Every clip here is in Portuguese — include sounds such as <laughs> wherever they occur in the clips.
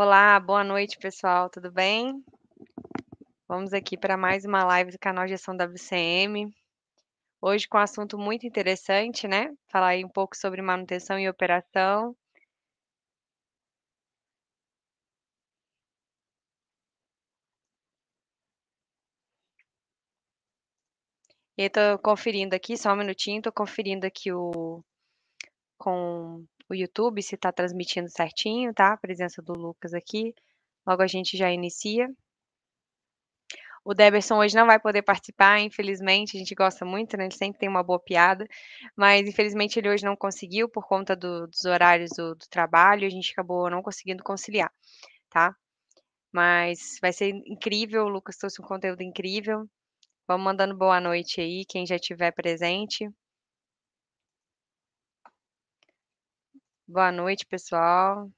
Olá, boa noite, pessoal, tudo bem? Vamos aqui para mais uma live do canal Gestão WCM. Hoje com um assunto muito interessante, né? Falar aí um pouco sobre manutenção e operação. E estou conferindo aqui, só um minutinho, estou conferindo aqui o com o YouTube se está transmitindo certinho, tá? A presença do Lucas aqui. Logo a gente já inicia. O Deberson hoje não vai poder participar, infelizmente, a gente gosta muito, né? Ele sempre tem uma boa piada, mas infelizmente ele hoje não conseguiu por conta do, dos horários do, do trabalho, a gente acabou não conseguindo conciliar, tá? Mas vai ser incrível, o Lucas trouxe um conteúdo incrível. Vamos mandando boa noite aí, quem já estiver presente. Boa noite, pessoal.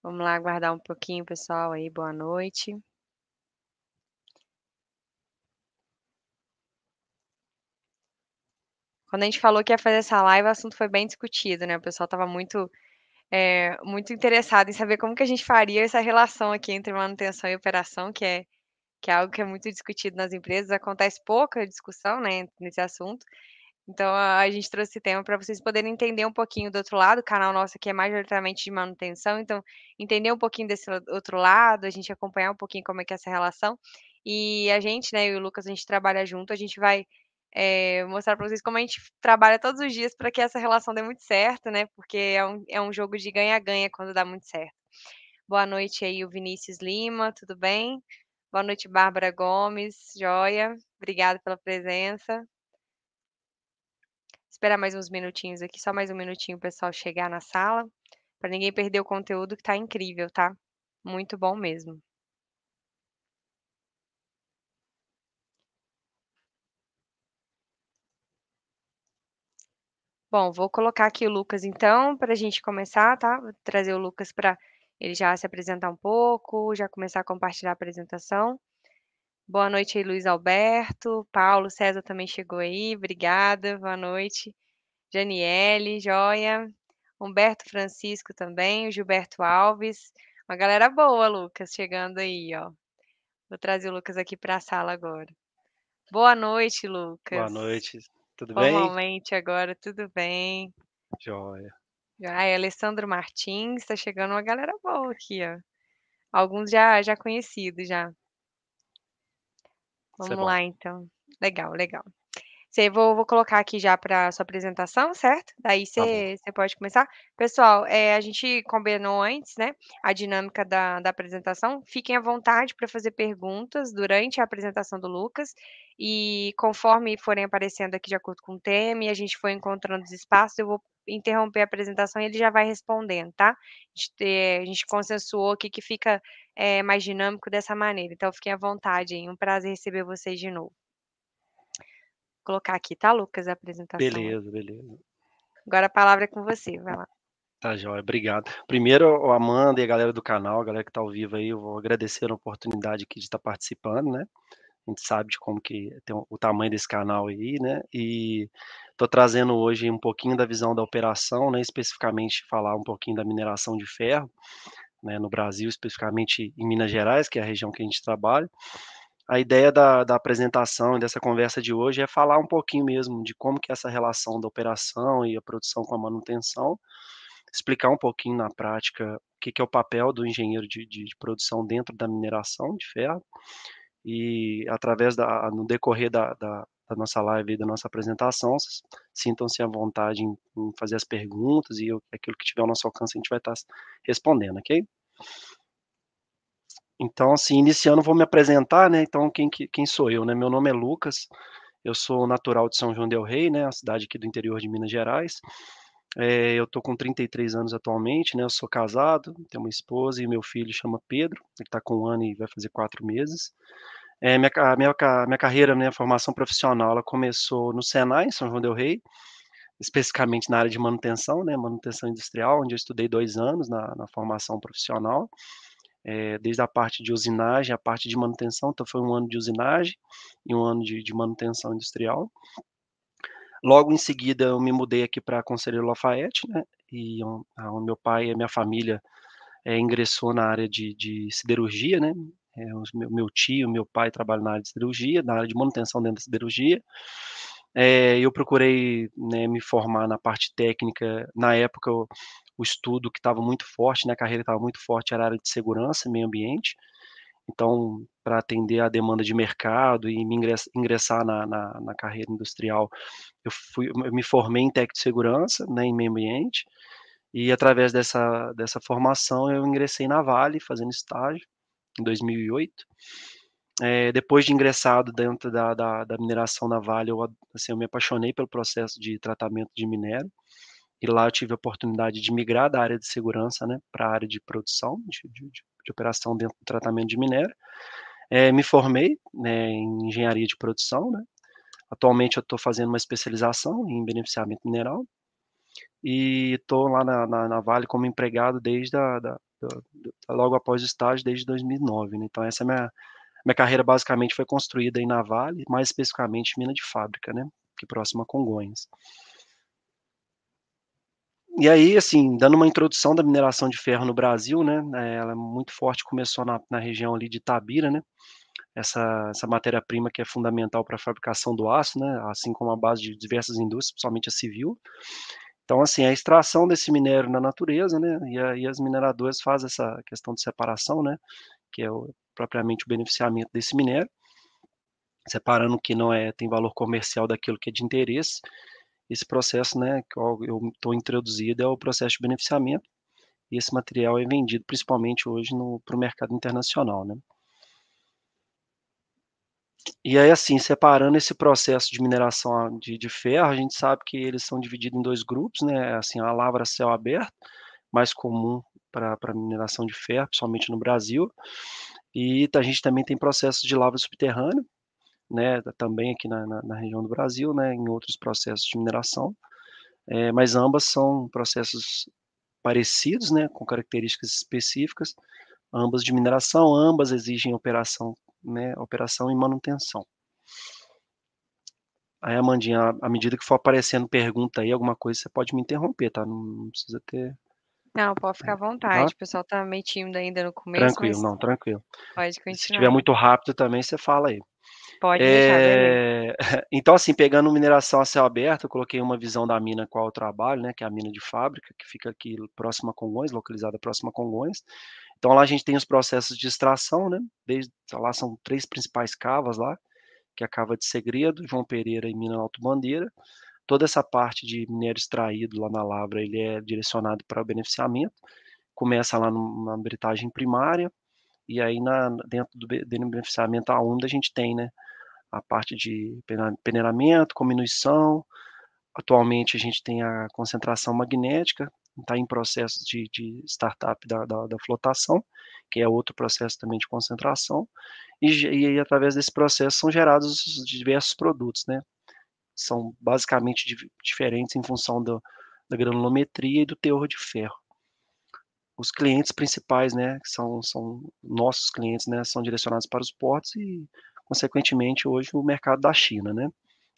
Vamos lá aguardar um pouquinho, pessoal, aí. Boa noite. Quando a gente falou que ia fazer essa live, o assunto foi bem discutido, né? O pessoal estava muito, é, muito interessado em saber como que a gente faria essa relação aqui entre manutenção e operação, que é, que é algo que é muito discutido nas empresas. Acontece pouca discussão, né, nesse assunto. Então, a gente trouxe esse tema para vocês poderem entender um pouquinho do outro lado. O canal nosso aqui é majoritariamente de manutenção, então, entender um pouquinho desse outro lado, a gente acompanhar um pouquinho como é que é essa relação. E a gente, né, eu e o Lucas, a gente trabalha junto, a gente vai é, mostrar para vocês como a gente trabalha todos os dias para que essa relação dê muito certo, né? Porque é um, é um jogo de ganha-ganha quando dá muito certo. Boa noite aí, o Vinícius Lima, tudo bem? Boa noite, Bárbara Gomes, joia. Obrigada pela presença. Esperar mais uns minutinhos aqui, só mais um minutinho o pessoal chegar na sala, para ninguém perder o conteúdo que tá incrível, tá? Muito bom mesmo. Bom, vou colocar aqui o Lucas então, para a gente começar, tá? Vou trazer o Lucas para ele já se apresentar um pouco, já começar a compartilhar a apresentação. Boa noite aí, Luiz Alberto. Paulo César também chegou aí, obrigada, boa noite. Janiele, joia. Humberto Francisco também, o Gilberto Alves. Uma galera boa, Lucas, chegando aí, ó. Vou trazer o Lucas aqui para a sala agora. Boa noite, Lucas. Boa noite, tudo bem? Formalmente agora, tudo bem? Joia. Ai, Alessandro Martins, tá chegando uma galera boa aqui, ó. Alguns já, já conhecidos já. É Vamos lá, então. Legal, legal. Você vou, vou colocar aqui já para sua apresentação, certo? Daí Tá você, você pode começar. Pessoal, é, a gente combinou antes, né? A dinâmica da, da apresentação. Fiquem à vontade para fazer perguntas durante a apresentação do Lucas. E conforme forem aparecendo aqui de acordo com o tema e a gente for encontrando os espaços, eu vou interromper a apresentação e ele já vai respondendo, tá? A gente, é, a gente consensuou aqui que fica é, mais dinâmico dessa maneira. Então, fiquem à vontade, hein? Um prazer receber vocês de novo. Vou colocar aqui, tá, Lucas, a apresentação. Beleza, beleza. Agora a palavra é com você, vai lá. Tá joia, obrigado. Primeiro, o Amanda e a galera do canal, a galera que tá ao vivo aí, eu vou agradecer a oportunidade aqui de estar participando, né? A gente sabe de como que tem o tamanho desse canal aí, né? E tô trazendo hoje um pouquinho da visão da operação, né? Especificamente falar um pouquinho da mineração de ferro, né? No Brasil, especificamente em Minas Gerais, que é a região que a gente trabalha. A ideia da, da apresentação e dessa conversa de hoje é falar um pouquinho mesmo de como que é essa relação da operação e a produção com a manutenção, explicar um pouquinho na prática o que, que é o papel do engenheiro de, de, de produção dentro da mineração de ferro e através da no decorrer da, da, da nossa live e da nossa apresentação, sintam-se à vontade em, em, fazer as perguntas e aquilo que tiver ao nosso alcance a gente vai estar respondendo, ok? Então, assim, iniciando, vou me apresentar, né? Então, quem, quem sou eu, né? Meu nome é Lucas, eu sou natural de São João del Rei, né? A cidade aqui do interior de Minas Gerais. É, eu tô com 33 anos atualmente, né? Eu sou casado, tenho uma esposa e meu filho chama Pedro, ele tá com um ano e vai fazer quatro meses. É, minha, minha, minha carreira, minha formação profissional, ela começou no Senai, em São João del Rei, especificamente na área de manutenção, né? Manutenção industrial, onde eu estudei dois anos na, na formação profissional é, desde a parte de usinagem, a parte de manutenção, então foi um ano de usinagem e um ano de, de manutenção industrial. Logo em seguida eu me mudei aqui pra Conselheiro Lafaiete, né, e o a o meu pai e a minha família, eh, ingressou na área de de siderurgia, né, eh, os meu meu tio, meu pai trabalham na área de siderurgia, na área de manutenção dentro da siderurgia. Eh, eu procurei, né, me formar na parte técnica, na época o estudo que estava muito forte, né, a carreira estava muito forte era a área de segurança e meio ambiente, então, pra atender a demanda de mercado e me ingress ingressar na na na carreira industrial, eu fui eu me formei em técnico de segurança, né, em meio ambiente, e através dessa dessa formação eu ingressei na Vale fazendo estágio, em 2008. Eh, depois de ingressado dentro da da da mineração na Vale eu a assim, eu me apaixonei pelo processo de tratamento de minério, e lá eu tive a oportunidade de migrar da área de segurança, né, pra área de produção, de de de operação dentro do tratamento de minério. Eh, me formei, né, em engenharia de produção, né, atualmente eu tô fazendo uma especialização em beneficiamento mineral, e tô lá na na na Vale como empregado desde a da logo após o estágio desde 2009, né, então essa é minha minha carreira basicamente foi construída aí na Vale, mais especificamente mina de fábrica, né, aqui próximo a Congonhas. E aí, assim, dando uma introdução da mineração de ferro no Brasil, né, eh, ela é muito forte, começou na na região ali de Itabira, né, essa essa matéria-prima que é fundamental pra fabricação do aço, né, assim como a base de diversas indústrias, principalmente a civil. Então, assim, a extração desse minério na natureza, né, e aí as mineradoras fazem essa questão de separação, né, que é o propriamente o beneficiamento desse minério, separando o que não é tem valor comercial daquilo que é de interesse. Esse processo, né, qual eu tô introduzido é o processo de beneficiamento, e esse material é vendido principalmente hoje para o mercado internacional, né. E aí, assim, separando esse processo de mineração de de ferro, a gente sabe que eles são dividido em 2 grupos, né, assim, a lavra céu aberto, mais comum pra mineração de ferro, principalmente no Brasil, e a gente também tem processos de lavra subterrâneo, né, também aqui na na na região do Brasil, né, em outros processos de mineração, eh, mas ambas são processos parecidos, né, com características específicas, ambas de mineração, ambas exigem operação, né, operação e manutenção. Aí, Amandinha, à medida que for aparecendo pergunta aí, alguma coisa, você pode me interromper, tá, não não precisa ter Não, pode ficar à tá? vontade, o pessoal tá meio tímido ainda no começo, Tranquilo, mas não, tranquilo. pode E se estiver continuar. muito rápido também, você fala aí. Pode deixar, beleza. <laughs> Eh, então, assim, pegando mineração a céu aberto, eu coloquei uma visão da mina qual eu trabalho, né, que é a mina de fábrica, que fica aqui próximo a Congonhas, localizada próximo a Congonhas. Então lá a gente tem os processos de extração, né, desde lá são 3 principais cavas lá, que é a cava de Segredo, João Pereira e mina Alto Bandeira. Toda essa parte de minério extraído lá na lavra, ele é direcionado pra beneficiamento, começa lá no na britagem primária, e aí na dentro do do beneficiamento a úmida a gente tem, né, a parte de peneiramento, comminuição, atualmente a gente tem a concentração magnética, tá em processo de de startup da da da flotação, que é outro processo também de concentração, e e através desse processo são gerados os diversos produtos, né. São basicamente dife diferentes em função do da granulometria e do teor de ferro. Os clientes principais, né, são são nossos clientes, né, são direcionados para os portos e, consequentemente, hoje o mercado da China, né,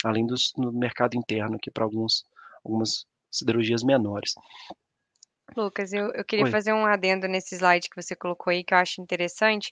além no mercado interno aqui pra alguns algumas siderurgias menores. Lucas, eu eu queria Oi. fazer um adendo nesse slide que você colocou aí, que eu acho interessante,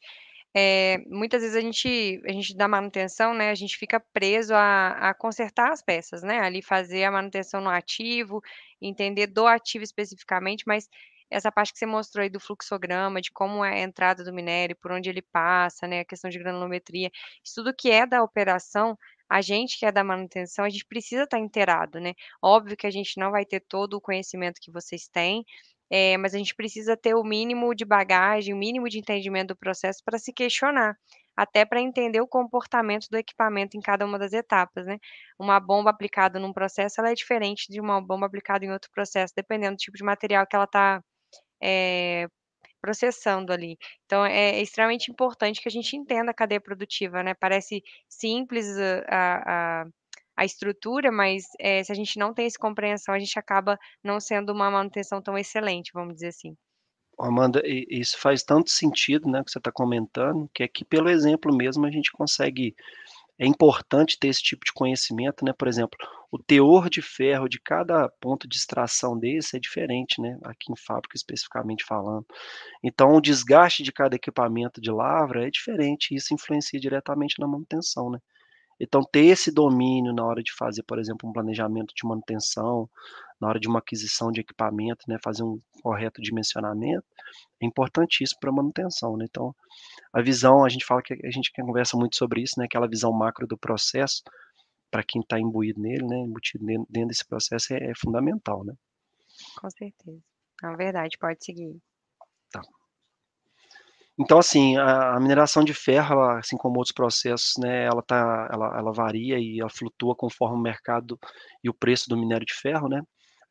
eh, muitas vezes a gente a gente dá manutenção, né, a gente fica preso a a consertar as peças, né, ali fazer a manutenção no ativo, entender do ativo especificamente, mas essa parte que você mostrou aí do fluxograma, de como é a entrada do minério, por onde ele passa, né, a questão de granulometria, isso tudo que é da operação, a gente que é da manutenção, a gente precisa estar inteirado, né. Óbvio que a gente não vai ter todo o conhecimento que vocês têm, eh, mas a gente precisa ter o mínimo de bagagem, o mínimo de entendimento do processo pra se questionar, até pra entender o comportamento do equipamento em cada uma das etapas, né. Uma bomba aplicada num processo, ela é diferente de uma bomba aplicada em outro processo, dependendo do tipo de material que ela tá, eh, processando ali. Então é extremamente importante que a gente entenda a cadeia produtiva, né, parece simples a a a estrutura, mas, eh, se a gente não tem essa compreensão, a gente acaba não sendo uma manutenção tão excelente, vamos dizer assim. Amanda, isso faz tanto sentido, né, que você tá comentando, que aqui pelo exemplo mesmo a gente consegue, é importante ter esse tipo de conhecimento, né? Por exemplo, o teor de ferro de cada ponto de extração desse é diferente, né? Aqui em fábrica especificamente falando. Então, o desgaste de cada equipamento de lavra é diferente, e isso influencia diretamente na manutenção, né? Então, ter esse domínio na hora de fazer, por exemplo, um planejamento de manutenção, na hora de uma aquisição de equipamento, né, fazer um correto dimensionamento, é importantíssimo para a manutenção, né? Então, a visão, a gente fala que a gente conversa muito sobre isso, né? Aquela visão macro do processo, para quem está imbuído nele, né? Embutido dentro desse processo é, é fundamental, né? Com certeza. É verdade, pode seguir. Tá. Então, assim, a, mineração de ferro, ela, assim como outros processos, né, ela, tá, ela, ela varia e ela flutua conforme o mercado e o preço do minério de ferro, né?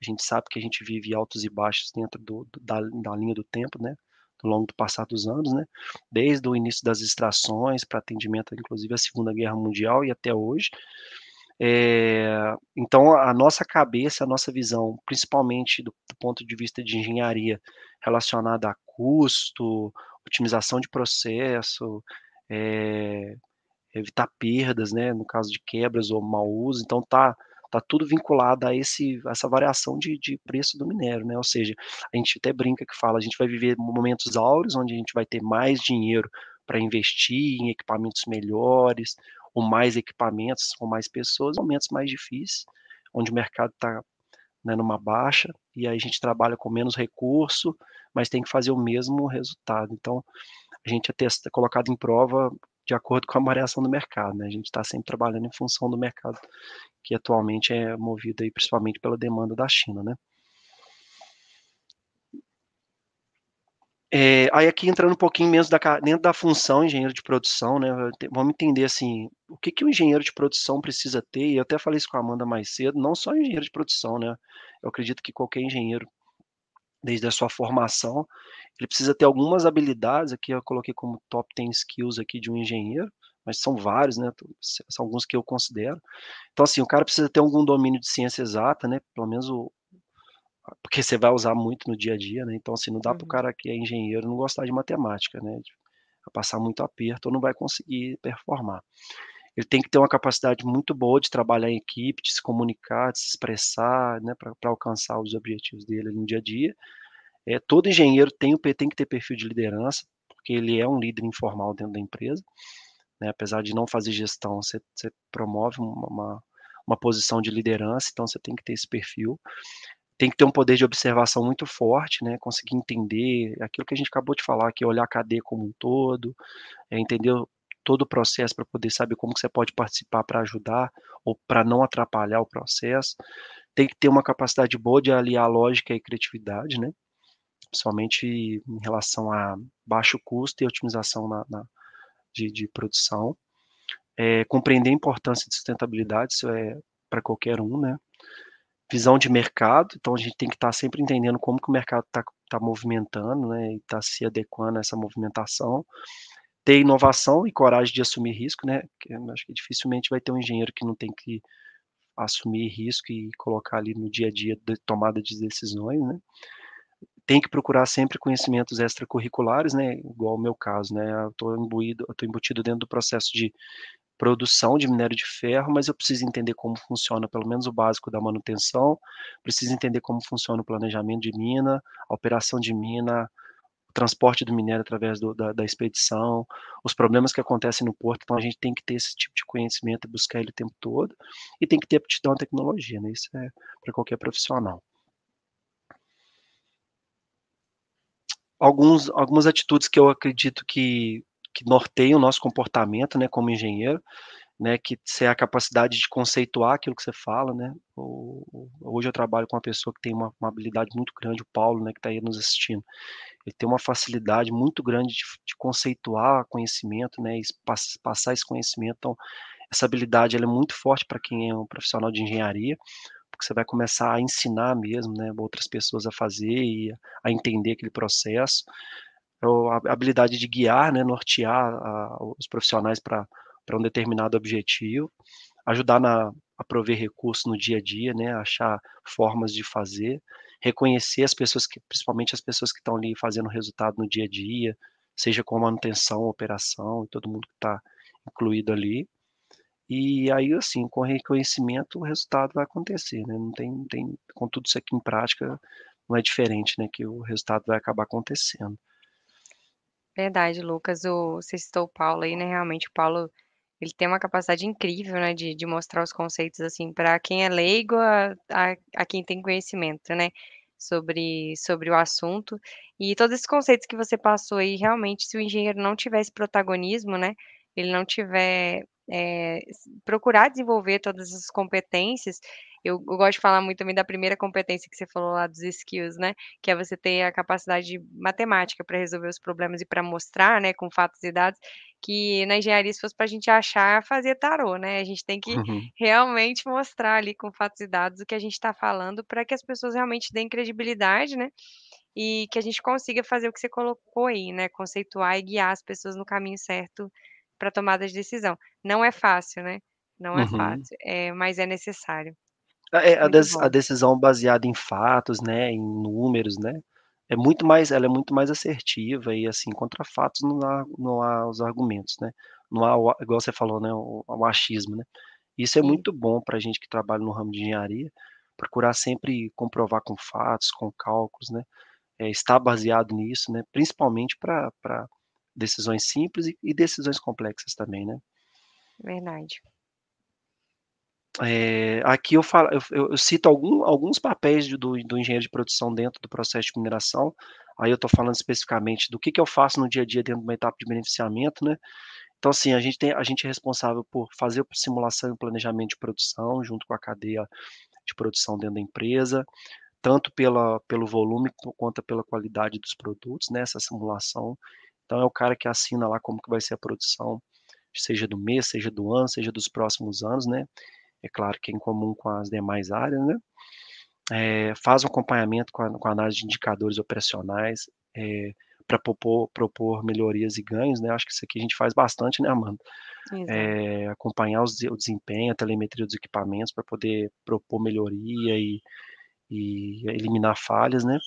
A gente sabe que a gente vive altos e baixos dentro do, da, da linha do tempo, né? ao longo do passar dos anos, né? Desde o início das extrações para atendimento, inclusive, à Segunda Guerra Mundial e até hoje. É, então, a nossa cabeça, a nossa visão, principalmente do, do ponto de vista de engenharia relacionada a custo, otimização de processo, é, evitar perdas, né, no caso de quebras ou mau uso, então tá tá tudo vinculado a esse, essa variação de, de preço do minério, né? Ou seja, a gente até brinca que fala, a gente vai viver momentos áureos, onde a gente vai ter mais dinheiro para investir em equipamentos melhores, ou mais equipamentos, ou mais pessoas, momentos mais difíceis, onde o mercado está né, numa baixa, e aí a gente trabalha com menos recurso, mas tem que fazer o mesmo resultado. Então, a gente é testa, colocado em prova de acordo com a variação do mercado, né? A gente está sempre trabalhando em função do mercado que atualmente é movido aí principalmente pela demanda da China, né? É, aí aqui entrando um pouquinho menos da, dentro da função engenheiro de produção, né? Vamos entender assim, o que, que o engenheiro de produção precisa ter, e eu até falei isso com a Amanda mais cedo, não só engenheiro de produção, né? Eu acredito que qualquer engenheiro, desde a sua formação, ele precisa ter algumas habilidades, aqui eu coloquei como top 10 skills aqui de um engenheiro, mas são vários, né? São alguns que eu considero. Então, assim, o cara precisa ter algum domínio de ciência exata, né? Pelo menos o. Porque você vai usar muito no dia a dia, né? Então, assim, não dá uhum. para o cara que é engenheiro não gostar de matemática, né? Vai passar muito aperto ou não vai conseguir performar. Ele tem que ter uma capacidade muito boa de trabalhar em equipe, de se comunicar, de se expressar, né? Para alcançar os objetivos dele no dia a dia. É, todo engenheiro tem, tem que ter perfil de liderança, porque ele é um líder informal dentro da empresa né? Apesar de não fazer gestão, você, você promove uma, uma posição de liderança, então você tem que ter esse perfil. Tem que ter um poder de observação muito forte, né? Conseguir entender aquilo que a gente acabou de falar, que é olhar a cadeia como um todo, é entender todo o processo para poder saber como você pode participar para ajudar ou para não atrapalhar o processo. Tem que ter uma capacidade boa de aliar lógica e criatividade, né? Principalmente em relação a baixo custo e otimização na, na, de, de produção, é, compreender a importância de sustentabilidade, isso é para qualquer um, né? Visão de mercado, então a gente tem que estar tá sempre entendendo como que o mercado está tá movimentando, né? E está se adequando a essa movimentação. Ter inovação e coragem de assumir risco, né? Acho que dificilmente vai ter um engenheiro que não tem que assumir risco e colocar ali no dia a dia de tomada de decisões, né? tem que procurar sempre conhecimentos extracurriculares, né, igual o meu caso, né, eu estou imbuído, eu embutido dentro do processo de produção de minério de ferro, mas eu preciso entender como funciona, pelo menos o básico da manutenção, preciso entender como funciona o planejamento de mina, a operação de mina, o transporte do minério através do, da, da, expedição, os problemas que acontecem no porto, então a gente tem que ter esse tipo de conhecimento e buscar ele o tempo todo, e tem que ter aptidão à tecnologia, né, isso é para qualquer profissional. alguns, algumas atitudes que eu acredito que, que norteiam o nosso comportamento, né, como engenheiro, né, que é a capacidade de conceituar aquilo que você fala, né, hoje eu trabalho com uma pessoa que tem uma, uma habilidade muito grande, o Paulo, né, que está aí nos assistindo, ele tem uma facilidade muito grande de, de conceituar conhecimento, né, e passar esse conhecimento, então, essa habilidade é muito forte para quem é um profissional de engenharia, porque você vai começar a ensinar mesmo, né, outras pessoas a fazer e a entender aquele processo. A habilidade de guiar, né, nortear a, os profissionais para um determinado objetivo, ajudar na, a prover recursos no dia a dia, né, achar formas de fazer, reconhecer as pessoas que, principalmente as pessoas que estão ali fazendo resultado no dia a dia, seja com manutenção, operação, todo mundo que está incluído ali, E aí, assim, com reconhecimento o resultado vai acontecer, né, não tem tem com tudo isso aqui em prática, não é diferente, né, que o resultado vai acabar acontecendo. Verdade, Lucas, o você citou o Paulo aí, né, realmente o Paulo, ele tem uma capacidade incrível, né, de de mostrar os conceitos, assim, para quem é leigo a a a quem tem conhecimento, né, sobre sobre o assunto. E todos esses conceitos que você passou aí, realmente, se o engenheiro não tiver esse protagonismo, né, ele não tiver, eh, procurar desenvolver todas essas competências, eu eu gosto de falar muito também da primeira competência que você falou lá dos skills, né, que é você ter a capacidade matemática para resolver os problemas e para mostrar, né, com fatos e dados, que na engenharia se fosse para gente achar, fazia tarô, né, a gente tem que Uhum. realmente mostrar ali com fatos e dados o que a gente está falando, para que as pessoas realmente deem credibilidade, né, e que a gente consiga fazer o que você colocou aí, né, conceituar e guiar as pessoas no caminho certo para tomada de decisão. Não é fácil, né, não é Uhum. fácil, eh, mas é necessário. É, a Muito deci a decisão baseada em fatos, né, em números, né, é muito mais ela é muito mais assertiva e, assim, contra fatos não há não há os argumentos, né, não há igual você falou, né, o o achismo, né. Isso é Sim. muito bom pra gente que trabalha no ramo de engenharia, procurar sempre comprovar com fatos, com cálculos, né, eh, estar baseado nisso, né, principalmente pra decisões simples e e decisões complexas também, né. Verdade. Eh, aqui eu falo eu eu cito algum alguns papéis de do do engenheiro de produção dentro do processo de mineração, aí eu tô falando especificamente do que que eu faço no dia a dia dentro de uma etapa de beneficiamento, né. Então, assim, a gente tem a gente é responsável por fazer simulação e planejamento de produção junto com a cadeia de produção dentro da empresa, tanto pela pelo volume quanto pela qualidade dos produtos, né, essa simulação. Então é o cara que assina lá como que vai ser a produção, seja do mês, seja do ano, seja dos próximos anos, né. É claro que é em comum com as demais áreas, né. Eh, faz um acompanhamento com a com a análise de indicadores operacionais, eh, pra propor propor melhorias e ganhos, né, acho que isso aqui a gente faz bastante, né, Amanda. Eh, acompanhar os o desempenho, a telemetria dos equipamentos pra poder propor melhoria e e eliminar falhas, né.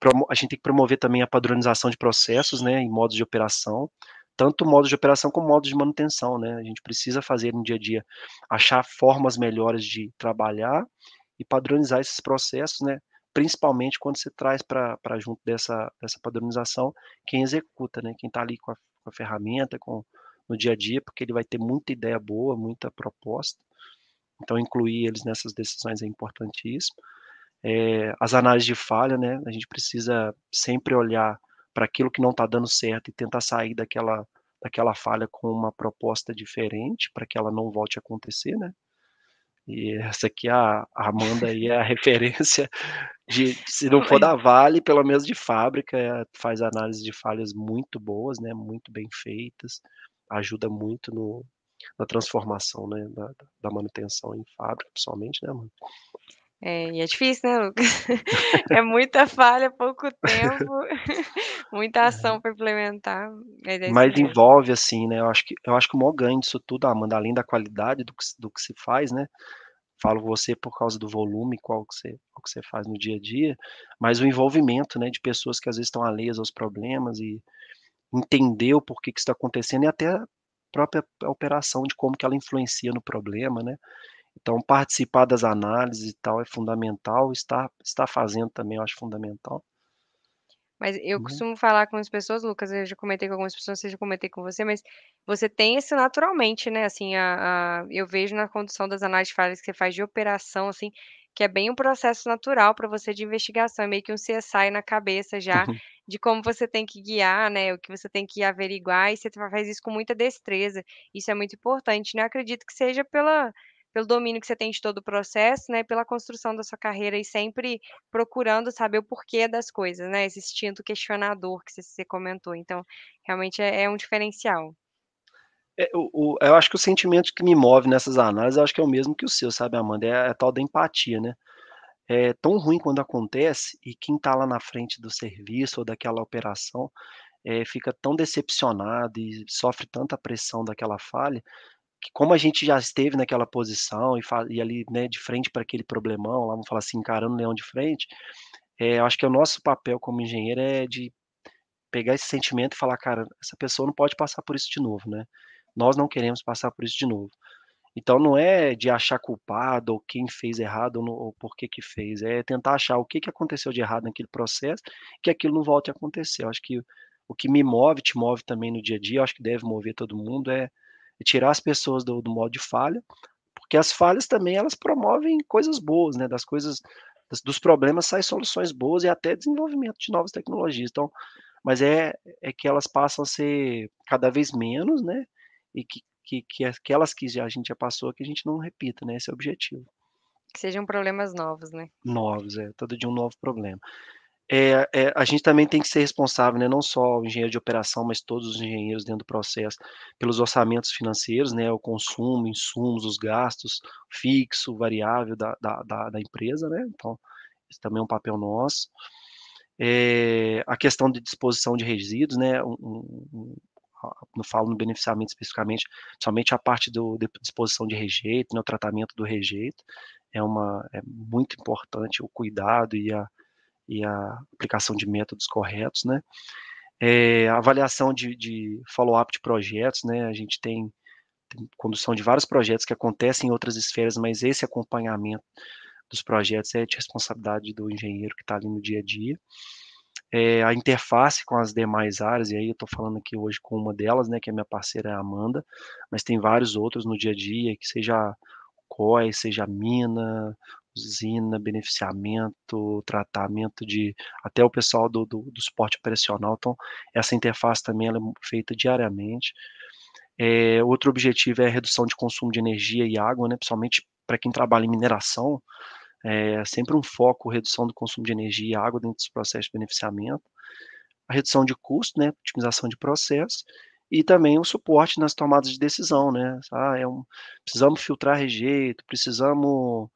Promo a gente tem que promover também a padronização de processos, né, em modos de operação, tanto modos de operação como modos de manutenção, né, a gente precisa fazer no dia a dia, achar formas melhores de trabalhar e padronizar esses processos, né, principalmente quando você traz pra junto dessa dessa padronização, quem executa, né, quem tá ali com a com a ferramenta, com no dia a dia, porque ele vai ter muita ideia boa, muita proposta, então incluir eles nessas decisões é importantíssimo. Eh, as análises de falha, né, a gente precisa sempre olhar pra aquilo que não tá dando certo e tentar sair daquela daquela falha com uma proposta diferente, pra que ela não volte a acontecer, né. E essa aqui a a Amanda aí é a <laughs> referência de se não for da Vale, pelo menos de fábrica, eh, faz análise de falhas muito boas, né, muito bem feitas, ajuda muito no na transformação, né, da da da manutenção em fábrica, principalmente, né, Amanda. É, e é difícil, né, Lucas. <laughs> É muita falha, pouco tempo, <laughs> muita ação É. pra implementar, mas é Mas envolve, assim, né, eu acho que eu acho que o maior ganho disso tudo, Amanda, além da qualidade do que se do que se faz, né, falo você por causa do volume, qual que você qual que você faz no dia a dia, mas o envolvimento, né, de pessoas que às vezes estão alheias aos problemas e entender o porquê que isso tá acontecendo e até a própria operação de como que ela influencia no problema, né. Então participar das análises e tal é fundamental, estar estar fazendo também eu acho fundamental. Mas eu Uhum. costumo falar com as pessoas, Lucas, eu já comentei com algumas pessoas, eu comentei com você, mas você tem isso naturalmente, né, assim, a a eu vejo na condução das análises que você faz de operação, assim, que é bem um processo natural pra você de investigação, é meio que um CSI na cabeça já, <laughs> de como você tem que guiar, né, o que você tem que averiguar e você faz isso com muita destreza, isso é muito importante, né, acredito que seja pela pelo domínio que você tem de todo o processo, né, pela construção da sua carreira e sempre procurando saber o porquê das coisas, né, esse instinto questionador que você comentou, então realmente é é um diferencial. É, o o eu acho que o sentimento que me move nessas análises, eu acho que é o mesmo que o seu, sabe, Amanda, é a tal da empatia, né. É tão ruim quando acontece e quem tá lá na frente do serviço ou daquela operação, eh, fica tão decepcionado e sofre tanta pressão daquela falha, como a gente já esteve naquela posição e e ali, né, de frente pra aquele problemão lá, vamos falar assim, encarando o leão de frente, eh, eu acho que o nosso papel como engenheiro é de pegar esse sentimento e falar: "Cara, essa pessoa não pode passar por isso de novo", né. Nós não queremos passar por isso de novo. Então não é de achar culpado ou quem fez errado ou, no, ou por que que fez, é tentar achar o que que aconteceu de errado naquele processo, que aquilo não volte a acontecer. Eu acho que o que me move, te move também no dia a dia, eu acho que deve mover todo mundo, é, é tirar as pessoas do, do modo de falha, porque as falhas também elas promovem coisas boas, né? Das coisas, dos problemas saem soluções boas e até desenvolvimento de novas tecnologias. Então, mas é, é que elas passam a ser cada vez menos, né? E que, que, que aquelas que já, a gente já passou, que a gente não repita, né? Esse é o objetivo. Que sejam problemas novos, né? Novos, é. Todo dia um novo problema. É, é, a gente também tem que ser responsável, né, não só o engenheiro de operação, mas todos os engenheiros dentro do processo, pelos orçamentos financeiros, né, o consumo, insumos, os gastos, fixo, variável da, da, da, da empresa, né, então, esse também é um papel nosso. É, a questão de disposição de resíduos, né, um, um, não falo no beneficiamento especificamente, somente a parte do, de disposição de rejeito, né, o tratamento do rejeito, é, uma, é muito importante o cuidado e a, e a aplicação de métodos corretos, né? É, avaliação de, de follow-up de projetos, né? A gente tem, tem, condução de vários projetos que acontecem em outras esferas, mas esse acompanhamento dos projetos é de responsabilidade do engenheiro que está ali no dia a dia. É, a interface com as demais áreas, e aí eu estou falando aqui hoje com uma delas, né, que é minha parceira Amanda, mas tem vários outros no dia a dia, que seja COI, seja mina, usina, beneficiamento, tratamento de até o pessoal do, do, do suporte operacional. Então, essa interface também é feita diariamente. É, outro objetivo é a redução de consumo de energia e água, né, principalmente para quem trabalha em mineração, é sempre um foco redução do consumo de energia e água dentro dos processos de beneficiamento, a redução de custo, né, otimização de processo, e também o suporte nas tomadas de decisão, né, ah, é um, precisamos filtrar rejeito, precisamos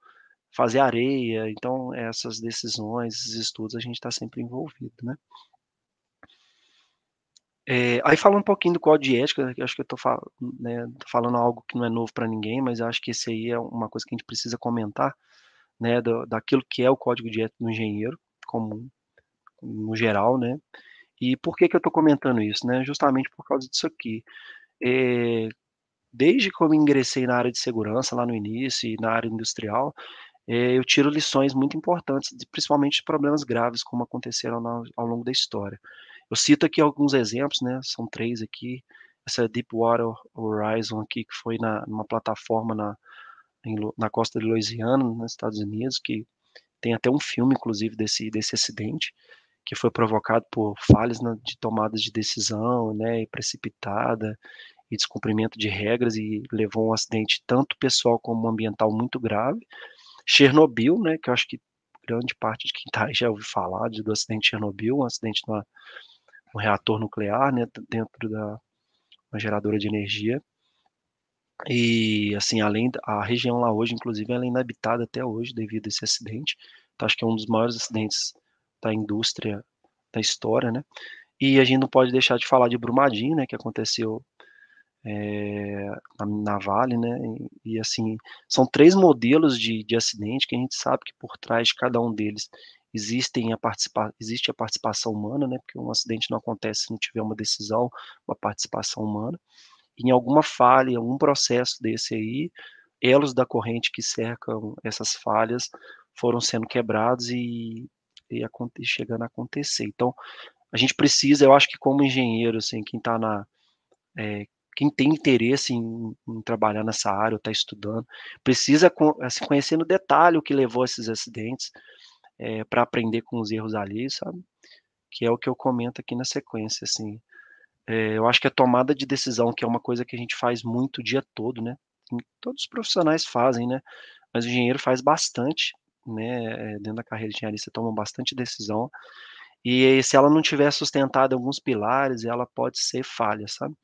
fazer areia, então essas decisões, esses estudos, a gente está sempre envolvido, né. É, aí falando um pouquinho do código de ética, acho que eu estou fal né, falando algo que não é novo para ninguém, mas acho que esse aí é uma coisa que a gente precisa comentar, né, do, daquilo que é o código de ética do engenheiro, como no geral, né, e por que que eu estou comentando isso, né, justamente por causa disso aqui. É, desde que eu me ingressei na área de segurança, lá no início, e na área industrial, eu tiro lições muito importantes, de, principalmente de problemas graves, como aconteceram ao longo da história. Eu cito aqui alguns exemplos, né, são três aqui, essa Deepwater Horizon aqui, que foi na, numa plataforma na, em, na costa de Louisiana, nos Estados Unidos, que tem até um filme, inclusive, desse, desse acidente, que foi provocado por falhas na, de tomadas de decisão, né, e precipitada, e descumprimento de regras, e levou um acidente tanto pessoal como ambiental muito grave, Chernobyl, né, que eu acho que grande parte de quem aí já ouviu falar do acidente de Chernobyl, um acidente numa, um reator nuclear, né, dentro da uma geradora de energia. E assim, além a região lá hoje, inclusive, ela é inabitada até hoje devido a esse acidente. Então, acho que é um dos maiores acidentes da indústria da história, né? E a gente não pode deixar de falar de Brumadinho, né, que aconteceu é, na, na, Vale, né? E, e, assim, são três modelos de, de acidente que a gente sabe que por trás de cada um deles existem a participa existe a participação humana, né? Porque um acidente não acontece se não tiver uma decisão, uma participação humana. E em alguma falha, em algum processo desse aí, elos da corrente que cercam essas falhas foram sendo quebrados e, e, chegando a acontecer. Então, a gente precisa, eu acho que como engenheiro, assim, quem está na é, quem tem interesse em, em trabalhar nessa área ou está estudando, precisa assim, conhecer no detalhe o que levou a esses acidentes, é, eh, para aprender com os erros ali, sabe? Que é o que eu comento aqui na sequência, assim. É, eu acho que a tomada de decisão, que é uma coisa que a gente faz muito o dia todo, né? Todos os profissionais fazem, né? Mas o engenheiro faz bastante, né? Eh, dentro da carreira de engenharia, você toma bastante decisão. E se ela não tiver sustentado alguns pilares, ela pode ser falha, sabe?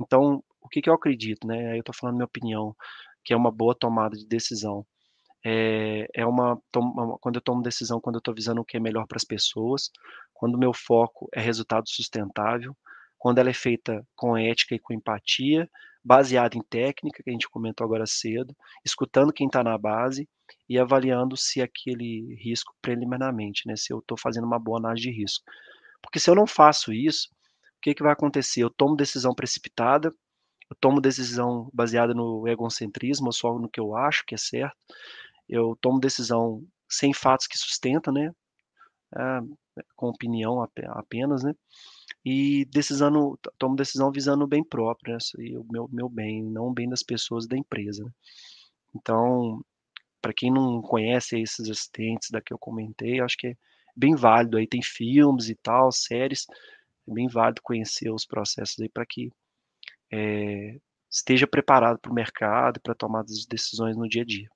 Então, o que, que eu acredito, né? Aí eu estou falando minha opinião, que é uma boa tomada de decisão. É, é uma, quando eu tomo decisão, quando eu estou visando o que é melhor para as pessoas, quando o meu foco é resultado sustentável, quando ela é feita com ética e com empatia, baseada em técnica, que a gente comentou agora cedo, escutando quem está na base e avaliando se aquele risco preliminarmente, né, se eu estou fazendo uma boa análise de risco. Porque se eu não faço isso, o que, que vai acontecer? Eu tomo decisão precipitada, eu tomo decisão baseada no egocentrismo, só no que eu acho que é certo. Eu tomo decisão sem fatos que sustentam, né? É, com opinião apenas, né? E decisão, tomo decisão visando o bem próprio, né? E o meu, meu bem, não o bem das pessoas da empresa. Né? Então, para quem não conhece esses assistentes da que eu comentei, acho que é bem válido. Aí tem filmes e tal, séries, é bem válido conhecer os processos aí para que é, esteja preparado para o mercado, para tomar as decisões no dia a dia.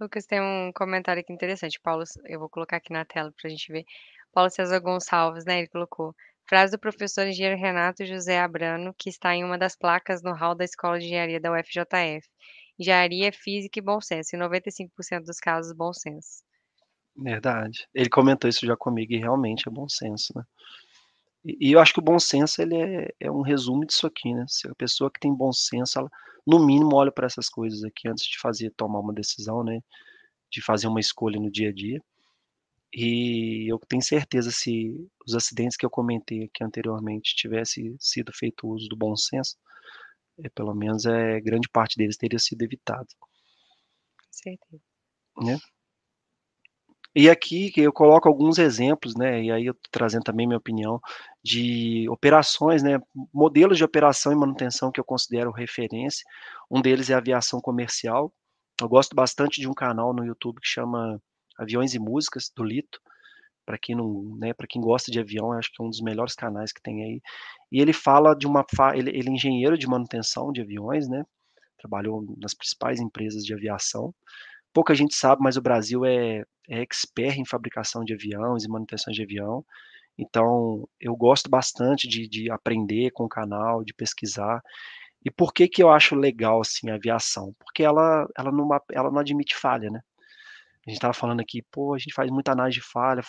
Lucas, tem um comentário aqui interessante. Paulo, eu vou colocar aqui na tela para a gente ver. Paulo César Gonçalves, né? Ele colocou. Frase do professor engenheiro Renato José Abrano, que está em uma das placas no hall da Escola de Engenharia da UFJF. Engenharia, Física e Bom Senso. Em 95% dos casos, bom senso. Verdade. Ele comentou isso já comigo e realmente é bom senso, né? E, e eu acho que o bom senso ele é, é, um resumo disso aqui, né? Se a pessoa que tem bom senso, ela, no mínimo, olha para essas coisas aqui antes de fazer, tomar uma decisão, né? De fazer uma escolha no dia a dia. E eu tenho certeza se os acidentes que eu comentei aqui anteriormente tivesse sido feito uso do bom senso, é, pelo menos é grande parte deles teria sido evitado. Certeza. Né? E aqui eu coloco alguns exemplos, né? E aí eu tô trazendo também minha opinião de operações, né? Modelos de operação e manutenção que eu considero referência. Um deles é aviação comercial. Eu gosto bastante de um canal no YouTube que chama Aviões e Músicas do Lito. Para quem não, né? Para quem gosta de avião, acho que é um dos melhores canais que tem aí. E ele fala de uma, ele, ele é engenheiro de manutenção de aviões, né? Trabalhou nas principais empresas de aviação pouca gente sabe, mas o Brasil é, é expert em fabricação de aviões e manutenção de avião. Então, eu gosto bastante de, de aprender com o canal, de pesquisar. E por que que eu acho legal, assim, a aviação? Porque ela, ela, não, ela não admite falha, né? A gente estava falando aqui, pô, a gente faz muita análise de falha,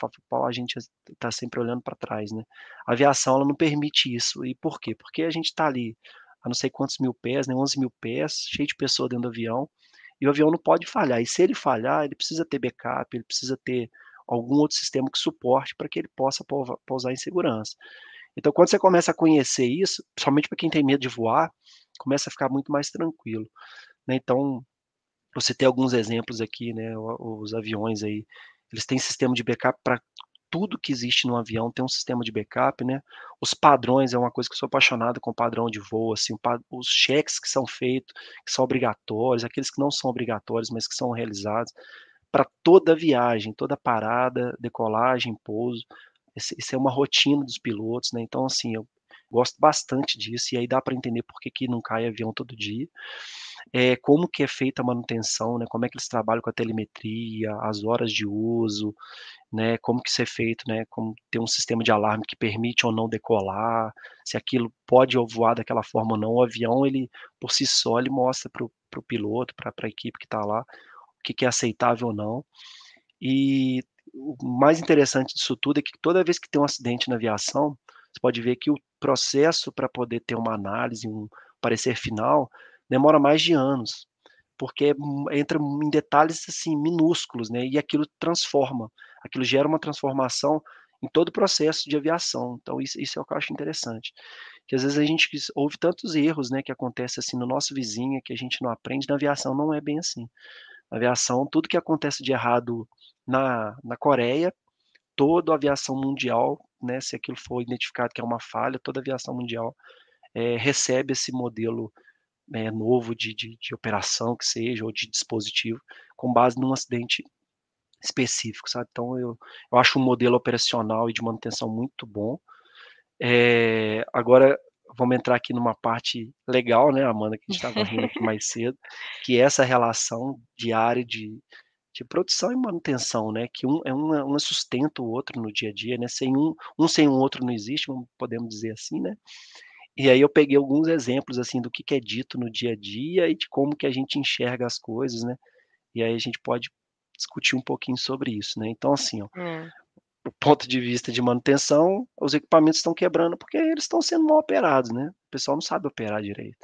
a gente está sempre olhando para trás, né? A aviação, ela não permite isso. E por quê? Porque a gente está ali a não sei quantos mil pés, né? 11 mil pés, cheio de pessoa dentro do avião, e o avião não pode falhar. E se ele falhar, ele precisa ter backup, ele precisa ter algum outro sistema que suporte para que ele possa pousar em segurança. Então, quando você começa a conhecer isso, principalmente para quem tem medo de voar, começa a ficar muito mais tranquilo. Né? Então, você tem alguns exemplos aqui, né? Os aviões aí, eles têm sistema de backup para tudo que existe no avião tem um sistema de backup, né? Os padrões é uma coisa que eu sou apaixonado com o padrão de voo, assim, os cheques que são feitos, que são obrigatórios, aqueles que não são obrigatórios, mas que são realizados para toda viagem, toda parada, decolagem, pouso. Isso é uma rotina dos pilotos, né? Então, assim, eu gosto bastante disso e aí dá para entender por que, que não cai avião todo dia. É, como que é feita a manutenção, né? Como é que eles trabalham com a telemetria, as horas de uso, né, como que isso é feito, né, como ter um sistema de alarme que permite ou não decolar, se aquilo pode voar daquela forma ou não, o avião, ele, por si só, ele mostra para o piloto, para a equipe que está lá, o que, que é aceitável ou não, e o mais interessante disso tudo é que toda vez que tem um acidente na aviação, você pode ver que o processo para poder ter uma análise, um parecer final, demora mais de anos, porque entra em detalhes assim minúsculos, né? E aquilo transforma aquilo gera uma transformação em todo o processo de aviação. Então, isso, isso é o que eu acho interessante. Que às vezes a gente ouve tantos erros, né, que acontece assim no nosso vizinho, que a gente não aprende, na aviação não é bem assim. Na aviação, tudo que acontece de errado na, na Coreia, toda a aviação mundial, né, se aquilo for identificado que é uma falha, toda a aviação mundial é, recebe esse modelo é, novo de, de, de, operação, que seja, ou de dispositivo, com base num acidente específico, sabe? Então eu, eu acho um modelo operacional e de manutenção muito bom. É, agora vamos entrar aqui numa parte legal, né, Amanda, que a gente estava rindo aqui <laughs> mais cedo, que é essa relação diária de, de produção e manutenção, né, que um é um, um sustenta o outro no dia a dia, né, sem um, um sem o outro não existe, podemos dizer assim, né, e aí eu peguei alguns exemplos, assim, do que, que é dito no dia a dia e de como que a gente enxerga as coisas, né, e aí a gente pode discutir um pouquinho sobre isso, né? Então, assim, ó, é. do ponto de vista de manutenção, os equipamentos estão quebrando porque eles estão sendo mal operados, né? O pessoal não sabe operar direito.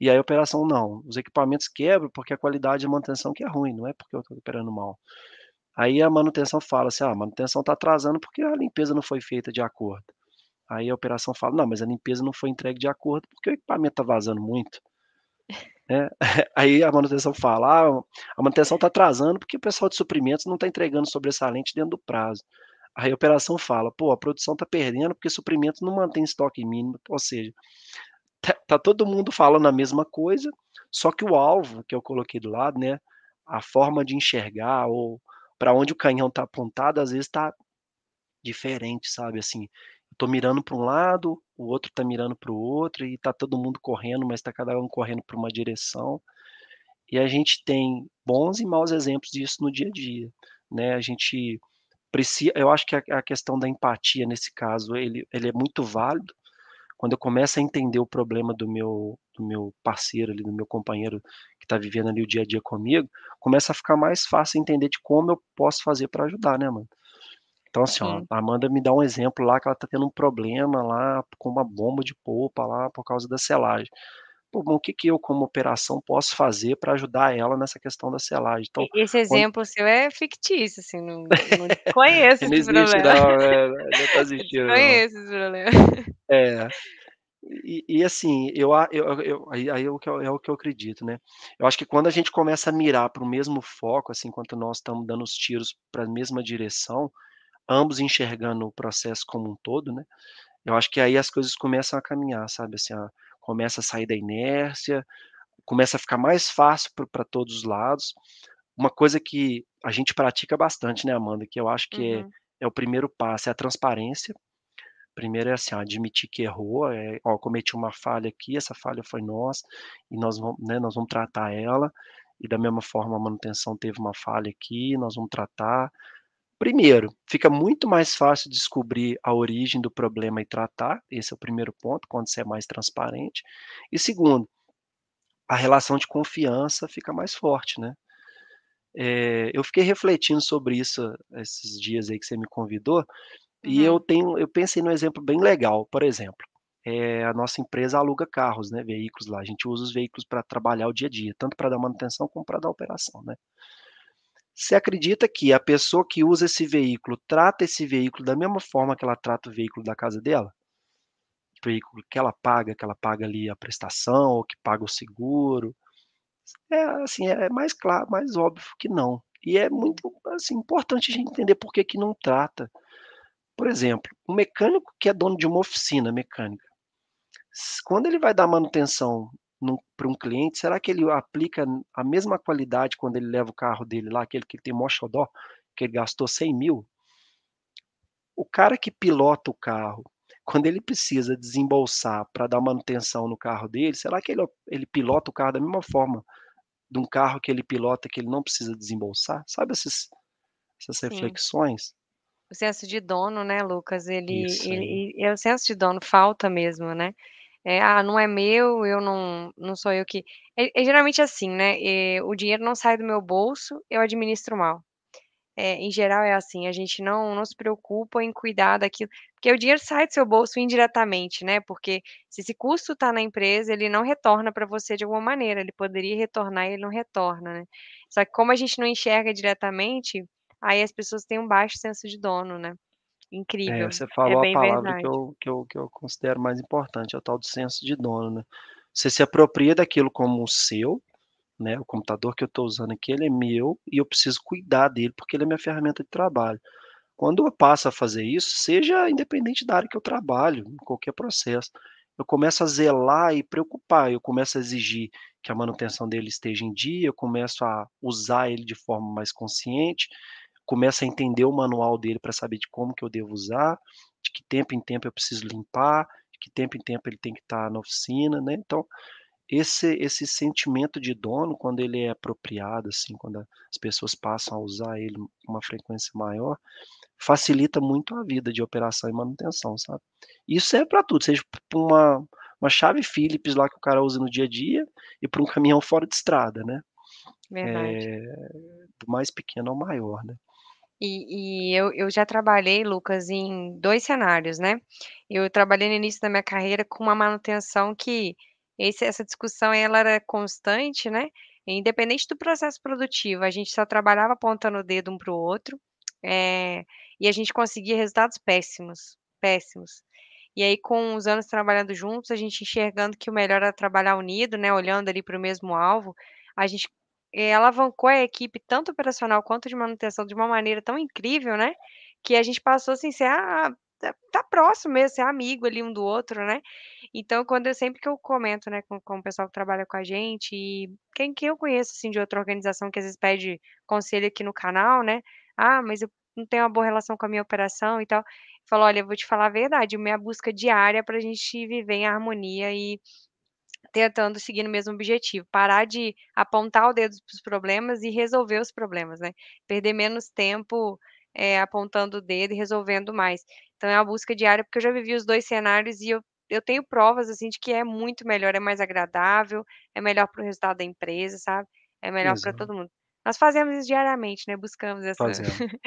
E aí a operação não, os equipamentos quebram porque a qualidade de manutenção que é ruim, não é porque eu estou operando mal. Aí a manutenção fala assim, ah, a manutenção está atrasando porque a limpeza não foi feita de acordo. Aí a operação fala: "Não, mas a limpeza não foi entregue de acordo, porque o equipamento está vazando muito". Né. <laughs> Aí a manutenção fala: "Ah, a manutenção está atrasando, porque o pessoal de suprimentos não está entregando sobressalente dentro do prazo". Aí a operação fala: "Pô, a produção está perdendo, porque suprimentos não mantém estoque mínimo". Ou seja, tá tá todo mundo falando a mesma coisa, só que o alvo que eu coloquei do lado, né, a forma de enxergar ou para onde o canhão está apontado, às vezes está diferente, sabe, assim. Tô mirando para um lado, o outro está mirando para o outro e está todo mundo correndo, mas está cada um correndo para uma direção. E a gente tem bons e maus exemplos disso no dia a dia, né. A gente preci eu acho que a a questão da empatia nesse caso, ele ele é muito válido. Quando eu começo a entender o problema do meu do meu parceiro ali, do meu companheiro que está vivendo ali o dia a dia comigo, começa a ficar mais fácil entender de como eu posso fazer para ajudar, né, mano. Então assim, ó, Sim. a Amanda me dá um exemplo lá que ela está tendo um problema lá com uma bomba de polpa lá por causa da selagem. Pô, mas o que que eu como operação posso fazer para ajudar ela nessa questão da selagem? Então, esse quando exemplo seu é fictício, assim, não não <laughs> desconheço Não esse existe problema. não, <laughs> né, não tá existindo não. Desconheço esse problema. É. E e assim, eu eu eu aí aí é o que eu é o que eu acredito, né. Eu acho que quando a gente começa a mirar para o mesmo foco, assim, enquanto nós estamos dando os tiros para a mesma direção, ambos enxergando o processo como um todo, né, eu acho que aí as coisas começam a caminhar, sabe, assim, a começa a sair da inércia, começa a ficar mais fácil para todos os lados. Uma coisa que a gente pratica bastante, né, Amanda, que eu acho que é Uhum. é o primeiro passo, é a transparência. Primeiro é assim, ó, admitir que errou, eh, "Ó, cometi uma falha aqui, essa falha foi nossa, e nós vamos, né, nós vamos tratar ela, e da mesma forma a manutenção teve uma falha aqui, nós vamos tratar". Primeiro, fica muito mais fácil descobrir a origem do problema e tratar, esse é o primeiro ponto, quando você é mais transparente. E segundo, a relação de confiança fica mais forte, né. Eh, eu fiquei refletindo sobre isso esses dias aí que você me convidou, e eu Uhum. tenho eu pensei num exemplo bem legal, por exemplo, eh, a nossa empresa aluga carros, né, veículos lá, a gente usa os veículos para trabalhar o dia a dia, tanto para dar manutenção como para dar operação, né. Você acredita que a pessoa que usa esse veículo, trata esse veículo da mesma forma que ela trata o veículo da casa dela? O veículo que ela paga, que ela paga ali a prestação ou que paga o seguro? É, assim, é mais claro, mais óbvio que não. E é muito, assim, importante a gente entender por que que não trata. Por exemplo, um mecânico que é dono de uma oficina mecânica, quando ele vai dar manutenção para um cliente, será que ele aplica a mesma qualidade quando ele leva o carro dele lá, aquele que tem maior xodó, que ele gastou 100.000? O cara que pilota o carro, quando ele precisa desembolsar para dar manutenção no carro dele, será que ele ele pilota o carro da mesma forma de um carro que ele pilota que ele não precisa desembolsar? Sabe esses essas Sim. reflexões? O senso de dono, né, Lucas, ele Isso ele e é o senso de dono falta mesmo, né. Eh, "Ah, não é meu, eu não não sou eu que" é é geralmente assim, né, eh, o dinheiro não sai do meu bolso, eu administro mal. Eh, em geral é assim, a gente não não se preocupa em cuidar daquilo porque o dinheiro sai do seu bolso indiretamente, né, porque se esse custo está na empresa, ele não retorna para você de alguma maneira, ele poderia retornar e ele não retorna, né. Só que como a gente não enxerga diretamente, aí as pessoas têm um baixo senso de dono, né. É, Incrível, você é falou a bem palavra que verdade. eu que eu que eu considero mais importante, é o tal do senso de dono, né. Você se apropria daquilo como seu, né, o computador que eu estou usando aqui, ele é meu e eu preciso cuidar dele, porque ele é minha ferramenta de trabalho. Quando eu passo a fazer isso, seja independente da área que eu trabalho, em qualquer processo, eu começo a zelar e preocupar, eu começo a exigir que a manutenção dele esteja em dia, eu começo a usar ele de forma mais consciente, começo a entender o manual dele para saber de como que eu devo usar, de que tempo em tempo eu preciso limpar, de que tempo em tempo ele tem que estar na oficina, né. Então, esse esse sentimento de dono, quando ele é apropriado, assim, quando as pessoas passam a usar ele com uma frequência maior, facilita muito a vida de operação e manutenção, sabe. Isso serve para tudo, seja para uma uma chave Phillips lá que o cara usa no dia a dia e para um <laughs> caminhão fora de estrada, né. Verdade. Eh, do mais pequeno ao maior, né. E e eu eu já trabalhei, Lucas, em 2 cenários, né. Eu trabalhei no início da minha carreira com uma manutenção que esse essa discussão ela era constante, né, independente do processo produtivo, a gente só trabalhava apontando o dedo um para o outro, eh, e a gente conseguia resultados péssimos, péssimos. E aí, com os anos trabalhando juntos, a gente enxergando que o melhor era trabalhar unido, né, olhando ali para o mesmo alvo, a gente eh, alavancou a equipe, tanto operacional quanto de manutenção, de uma maneira tão incrível, né, que a gente passou assim, ser ah, tá, tá próximo mesmo, ser amigo ali um do outro, né? Então, quando eu sempre que eu comento, né, com, com o pessoal que trabalha com a gente, e quem, quem eu conheço, assim, de outra organização que às vezes pede conselho aqui no canal, né? Ah, mas eu não tenho uma boa relação com a minha operação e tal. Falou, olha, eu vou te falar a verdade, minha busca diária para a gente viver em harmonia e tentando seguir no mesmo objetivo, parar de apontar o dedo para os problemas e resolver os problemas, né? Perder menos tempo é, apontando o dedo e resolvendo mais. Então é uma busca diária, porque eu já vivi os dois cenários e eu, eu tenho provas assim de que é muito melhor, é mais agradável, é melhor para o resultado da empresa, sabe? É melhor para todo mundo. Nós fazemos isso diariamente, né? Buscamos essa, <laughs>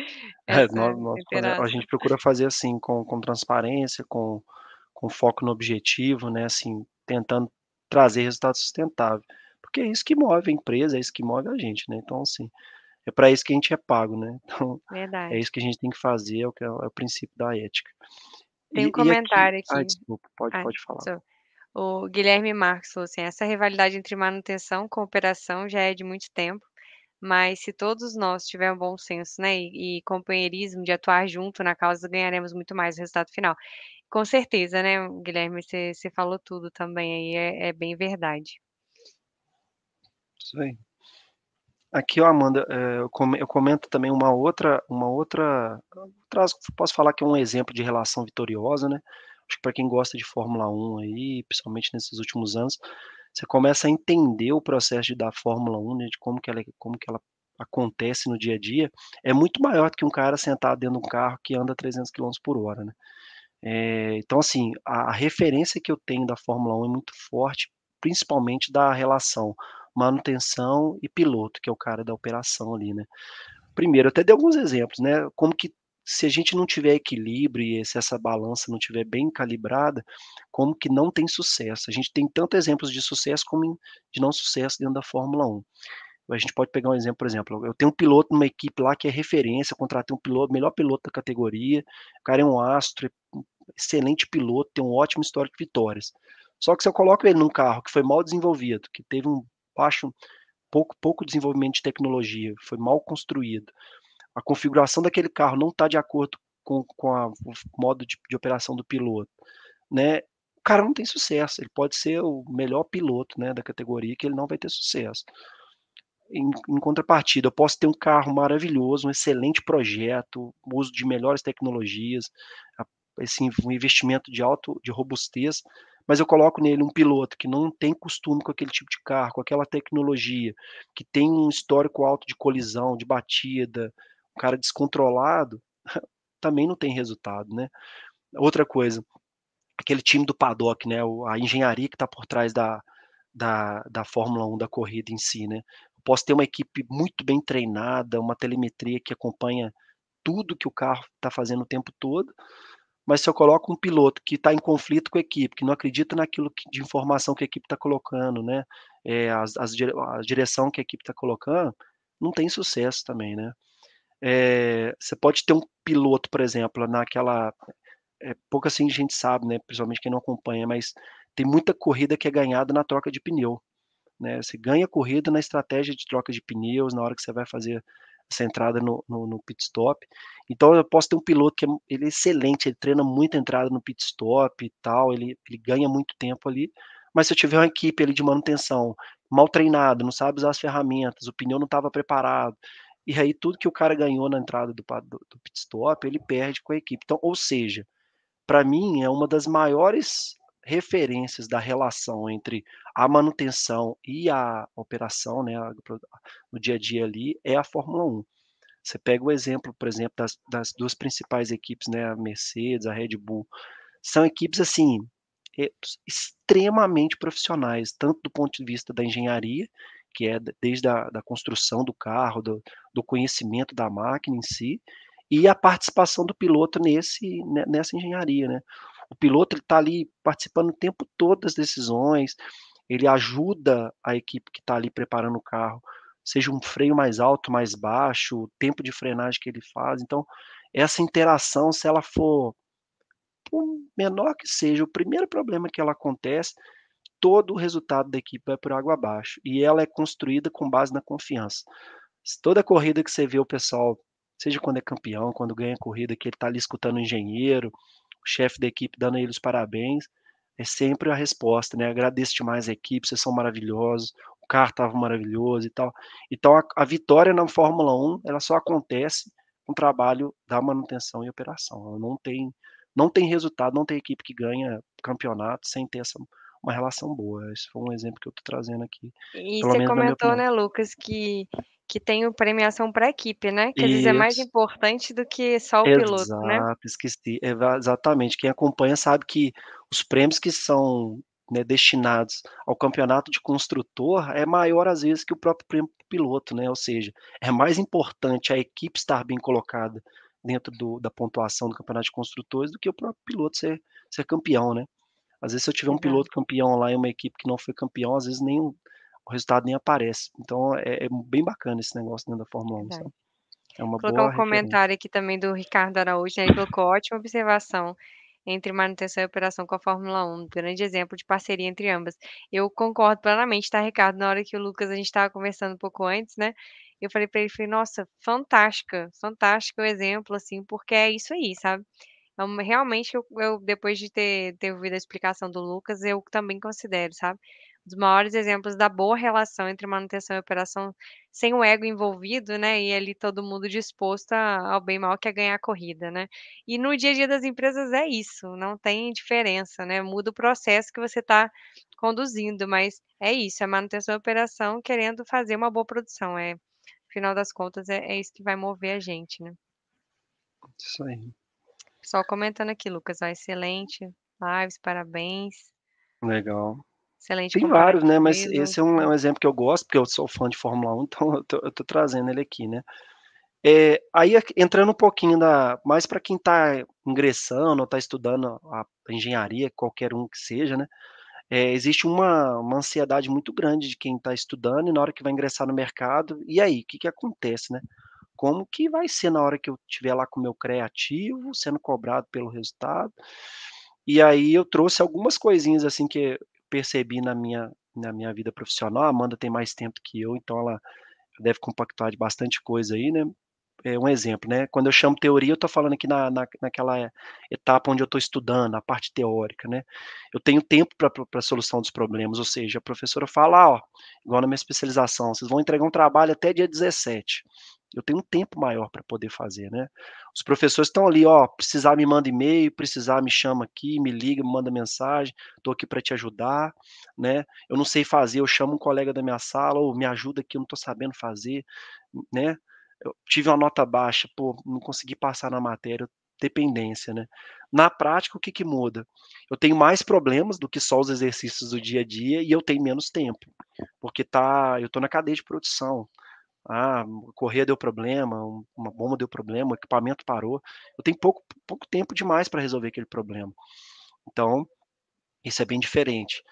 é, nós, nós fazemos, a gente procura fazer assim com, com transparência, com, com foco no objetivo, né? Assim, tentando trazer resultado sustentável, porque é isso que move a empresa, é isso que move a gente, né? Então assim, é para isso que a gente é pago, né? <laughs> Então, Verdade. é isso que a gente tem que fazer, é o, que é, é o princípio da ética. Tem um e, comentário e aqui. aqui. Ah, desculpa, pode, ah, pode falar. Sou. O Guilherme Marques falou assim: essa rivalidade entre manutenção e cooperação já é de muito tempo, mas se todos nós tivermos bom senso, né, e, e companheirismo de atuar junto na causa, ganharemos muito mais o resultado final. Com certeza, né, Guilherme, você, falou tudo também aí, é, é bem verdade. Isso aí. Aqui, ó, Amanda, eh, eu comento também uma outra, uma outra, posso falar que é um exemplo de relação vitoriosa, né? Acho que para quem gosta de Fórmula 1 aí, principalmente nesses últimos anos, você começa a entender o processo da Fórmula 1, né, de como que ela, como que ela acontece no dia a dia, é muito maior do que um cara sentado dentro de um carro que anda 300 km por hora, né? É, então, assim, a, referência que eu tenho da Fórmula 1 é muito forte, principalmente da relação manutenção e piloto, que é o cara da operação ali, né. Primeiro, até dei alguns exemplos, né, como que se a gente não tiver equilíbrio e se essa balança não tiver bem calibrada, como que não tem sucesso. A gente tem tanto exemplos de sucesso como de não sucesso dentro da Fórmula 1. A gente pode pegar um exemplo, por exemplo, eu tenho um piloto numa equipe lá que é referência, contratei um piloto, melhor piloto da categoria, o cara é um astro, é um excelente piloto, tem um ótimo histórico de vitórias. Só que se eu coloco ele num carro que foi mal desenvolvido, que teve um baixo, pouco, pouco desenvolvimento de tecnologia, foi mal construído. A configuração daquele carro não está de acordo com, com a, o modo de, de operação do piloto, né? O cara não tem sucesso. Ele pode ser o melhor piloto, né, da categoria, que ele não vai ter sucesso. Em, em, contrapartida, eu posso ter um carro maravilhoso, um excelente projeto, uso de melhores tecnologias, assim, um investimento de alto, de robustez, mas eu coloco nele um piloto que não tem costume com aquele tipo de carro, com aquela tecnologia, que tem um histórico alto de colisão, de batida, um cara descontrolado, <laughs> também não tem resultado, né? Outra coisa, aquele time do paddock, né? A engenharia que está por trás da, da, da Fórmula 1, da corrida em si, né? Posso ter uma equipe muito bem treinada, uma telemetria que acompanha tudo que o carro está fazendo o tempo todo, mas se eu coloco um piloto que está em conflito com a equipe, que não acredita naquilo que, de informação que a equipe está colocando, né, é, as, as, a direção que a equipe está colocando, não tem sucesso também, né. É, você pode ter um piloto, por exemplo, naquela, é, assim a gente sabe, né, principalmente quem não acompanha, mas tem muita corrida que é ganhada na troca de pneu, né, você ganha corrida na estratégia de troca de pneus, na hora que você vai fazer essa entrada no, no, no, pit stop. Então eu posso ter um piloto que é, ele é excelente, ele treina muito a entrada no pit stop e tal, ele, ele ganha muito tempo ali. Mas se eu tiver uma equipe ali de manutenção mal treinado, não sabe usar as ferramentas, o pneu não estava preparado, e aí tudo que o cara ganhou na entrada do, do, do pit stop, ele perde com a equipe. Então, ou seja, para mim é uma das maiores referências da relação entre a manutenção e a operação, né, no dia a dia ali, é a Fórmula 1. Você pega o exemplo, por exemplo, das, das duas principais equipes, né, a Mercedes, a Red Bull, são equipes assim extremamente profissionais, tanto do ponto de vista da engenharia, que é desde a da construção do carro, do, do conhecimento da máquina em si, e a participação do piloto nesse, nessa engenharia, né? O piloto está ali participando o tempo todo das decisões, ele ajuda a equipe que está ali preparando o carro, seja um freio mais alto, mais baixo, o tempo de frenagem que ele faz. Então, essa interação, se ela for por menor que seja, o primeiro problema que ela acontece, todo o resultado da equipe vai por água abaixo. E ela é construída com base na confiança. Toda corrida que você vê o pessoal, seja quando é campeão, quando ganha corrida, que ele está ali escutando o engenheiro, o chefe da equipe dando a ele os parabéns, é sempre a resposta, né? Agradeço demais a equipe, vocês são maravilhosos, o carro estava maravilhoso e tal. Então a, a, vitória na Fórmula 1, ela só acontece com o trabalho da manutenção e operação. Ela não tem não tem resultado, não tem equipe que ganha campeonato sem ter essa uma relação boa. Esse foi um exemplo que eu estou trazendo aqui. E você comentou, né, Lucas, que que tem premiação para equipe, né? Que às vezes é mais importante do que só o Exato, piloto, né? Esqueci. Exatamente. Quem acompanha sabe que os prêmios que são né, destinados ao campeonato de construtor é maior às vezes que o próprio prêmio piloto, né? Ou seja, é mais importante a equipe estar bem colocada dentro do, da pontuação do campeonato de construtores do que o próprio piloto ser, ser campeão, né? Às vezes, se eu tiver um piloto campeão lá e uma equipe que não foi campeão, às vezes nem o resultado nem aparece. Então, é, é bem bacana esse negócio dentro da Fórmula 1, sabe? É uma Vou colocar boa um comentário aqui também do Ricardo Araújo, né? Ele colocou ótima observação entre manutenção e operação com a Fórmula 1, um grande exemplo de parceria entre ambas. Eu concordo plenamente, tá, Ricardo? Na hora que o Lucas, a gente estava conversando um pouco antes, né? Eu falei para ele, falei, nossa, fantástica, fantástico o exemplo, assim, porque é isso aí, sabe? Então, realmente, eu, eu, depois de ter, ter ouvido a explicação do Lucas, eu também considero, sabe? Um dos maiores exemplos da boa relação entre manutenção e operação sem o ego envolvido, né? E ali todo mundo disposto a, ao bem mal que é ganhar a corrida, né? E no dia a dia das empresas é isso, não tem diferença, né? Muda o processo que você está conduzindo, mas é isso, é manutenção e operação querendo fazer uma boa produção. É, final das contas, é, é isso que vai mover a gente, né? Isso aí. Pessoal comentando aqui, Lucas, ó, excelente lives, parabéns. Legal. Excelente Tem vários, né? Mas esse é um, é um, exemplo que eu gosto, porque eu sou fã de Fórmula 1, <laughs> então eu tô, eu tô trazendo ele aqui, né? É, aí entrando um pouquinho da mais para quem está ingressando ou está estudando a engenharia, qualquer um que seja, né? É, existe uma, uma ansiedade muito grande de quem está estudando e na hora que vai ingressar no mercado, e aí, o que, que acontece, né? Como que vai ser na hora que eu estiver lá com o meu criativo, sendo cobrado pelo resultado. E aí eu trouxe algumas coisinhas assim que percebi na minha na minha vida profissional. A Amanda tem mais tempo que eu, então ela deve compactuar de bastante coisa aí, né? é um exemplo, né? Quando eu chamo teoria, eu estou falando aqui na, na, naquela etapa onde eu estou estudando, a parte teórica, né? Eu tenho tempo para a solução dos problemas, ou seja, a professora fala, ah, ó, igual na minha especialização, vocês vão entregar um trabalho até dia 17. Eu tenho um tempo maior para poder fazer, né? Os professores estão ali, ó, precisar me manda e-mail, precisar me chama aqui, me liga, me manda mensagem, estou aqui para te ajudar, né? Eu não sei fazer, eu chamo um colega da minha sala, ou me ajuda aqui, eu não estou sabendo fazer, né? eu tive uma nota baixa, pô, não consegui passar na matéria, dependência, né? Na prática, o que que muda? Eu tenho mais problemas do que só os exercícios do dia a dia e eu tenho menos tempo, porque tá, eu tô na cadeia de produção. Ah, correia deu problema, uma bomba deu problema, o equipamento parou. Eu tenho pouco, pouco tempo demais para resolver aquele problema. Então, isso é bem diferente.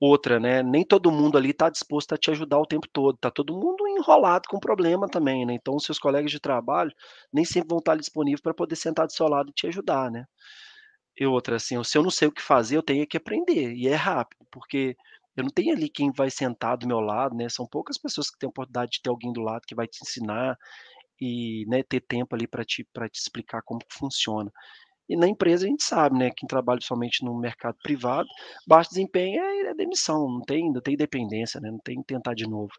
Outra, né? Nem todo mundo ali está disposto a te ajudar o tempo todo. Tá todo mundo enrolado com problema também, né? Então, seus colegas de trabalho nem sempre vão estar disponíveis para poder sentar do seu lado e te ajudar, né? E outra, assim, se eu não sei o que fazer, eu tenho que aprender. E é rápido, porque eu não tenho ali quem vai sentar do meu lado, né? São poucas pessoas que têm a oportunidade de ter alguém do lado que vai te ensinar e né, ter tempo ali para te, te explicar como funciona. E na empresa a gente sabe, né, quem trabalha somente no mercado privado, baixo desempenho é, é demissão, não tem, não tem dependência, né, não tem que tentar de novo.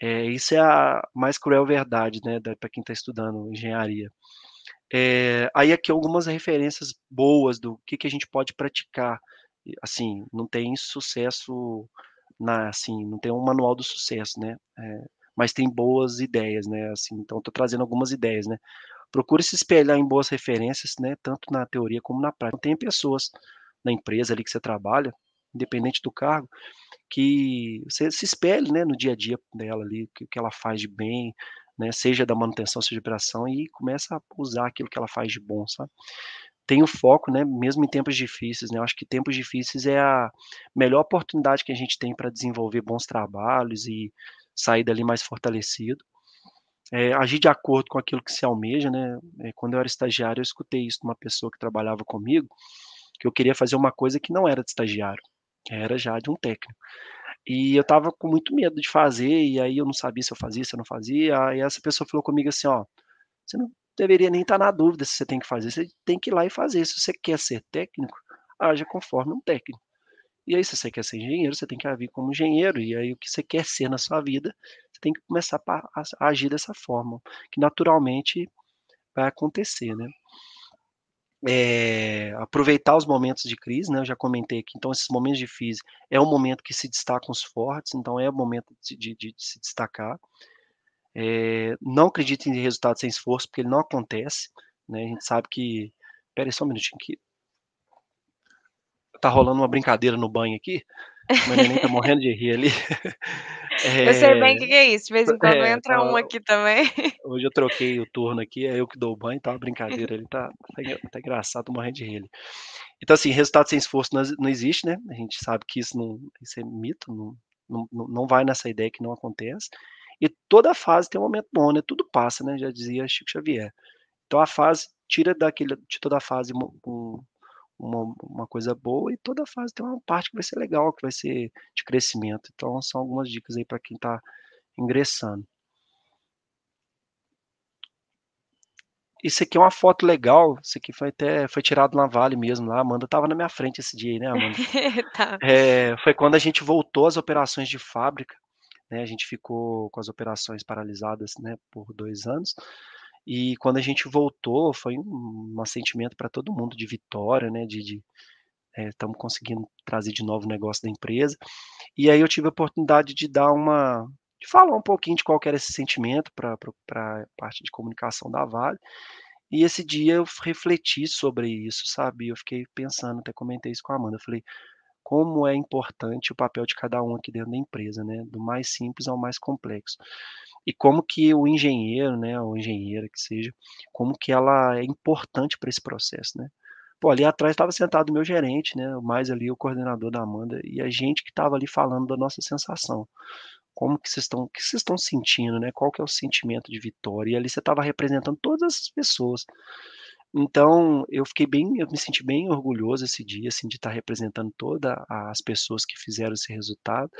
É, isso é a mais cruel verdade, né, para quem está estudando engenharia. É, aí aqui algumas referências boas do que, que a gente pode praticar. Assim, não tem sucesso na, assim, não tem um manual do sucesso, né? É, mas tem boas ideias, né? Assim, então estou trazendo algumas ideias, né? procure se espelhar em boas referências, né, tanto na teoria como na prática. Tem pessoas na empresa ali que você trabalha, independente do cargo, que você se espelhe, né, no dia a dia dela ali, o que ela faz de bem, né, seja da manutenção, seja de operação, e começa a usar aquilo que ela faz de bom, sabe? Tem o foco, né, mesmo em tempos difíceis, né, eu acho que tempos difíceis é a melhor oportunidade que a gente tem para desenvolver bons trabalhos e sair dali mais fortalecido. é, agir de acordo com aquilo que se almeja, né? É, quando eu era estagiário, eu escutei isso de uma pessoa que trabalhava comigo, que eu queria fazer uma coisa que não era de estagiário, era já de um técnico. E eu estava com muito medo de fazer, e aí eu não sabia se eu fazia, se eu não fazia. Aí essa pessoa falou comigo assim: ó, você não deveria nem estar tá na dúvida se você tem que fazer, você tem que ir lá e fazer. Se você quer ser técnico, haja conforme um técnico. E aí, se você quer ser engenheiro, você tem que agir como engenheiro. E aí, o que você quer ser na sua vida, você tem que começar a, agir dessa forma, que naturalmente vai acontecer, né? É, aproveitar os momentos de crise, né? Eu já comentei aqui. Então, esses momentos de crise é o momento que se destacam os fortes. Então, é o momento de, de, de se destacar. É, não acredite em resultado sem esforço, porque ele não acontece. Né? A gente sabe que. Pera aí só um minutinho aqui tá rolando uma brincadeira no banho aqui. O neném tá morrendo de rir ali. É, <laughs> eu sei bem o que, que, é isso. De vez em quando é, entra tá, um aqui também. Hoje eu troquei o turno aqui, é eu que dou o banho, tá uma brincadeira. Ele tá, tá, tá engraçado, tô morrendo de rir. Então, assim, resultado sem esforço não, não, existe, né? A gente sabe que isso, não, isso é mito, não, não, não vai nessa ideia que não acontece. E toda fase tem um momento bom, né? Tudo passa, né? Já dizia Chico Xavier. Então a fase tira daquele, de toda a fase um, uma, uma coisa boa e toda fase tem uma parte que vai ser legal, que vai ser de crescimento. Então, são algumas dicas aí para quem está ingressando. Isso aqui é uma foto legal. Isso aqui foi até foi tirado na Vale mesmo. Lá, a Amanda estava na minha frente esse dia aí, né, Amanda? <laughs> tá. é, foi quando a gente voltou às operações de fábrica. Né, a gente ficou com as operações paralisadas né, por dois anos. E quando a gente voltou, foi um, um sentimento para todo mundo de vitória, né? De estamos eh, é, conseguindo trazer de novo o negócio da empresa. E aí eu tive a oportunidade de dar uma, de falar um pouquinho de qual era esse sentimento para a parte de comunicação da Vale. E esse dia eu refleti sobre isso, sabe? Eu fiquei pensando, até comentei isso com a Amanda. Eu falei, como é importante o papel de cada um aqui dentro da empresa, né? Do mais simples ao mais complexo e como que o engenheiro, né, ou engenheira que seja, como que ela é importante para esse processo, né? Pô, ali atrás estava sentado o meu gerente, né, mais ali o coordenador da Amanda e a gente que estava ali falando da nossa sensação. Como que vocês estão, que vocês estão sentindo, né? Qual que é o sentimento de vitória? E ali você estava representando todas as pessoas. Então, eu fiquei bem, eu me senti bem orgulhoso esse dia, assim, de estar representando todas as pessoas que fizeram esse resultado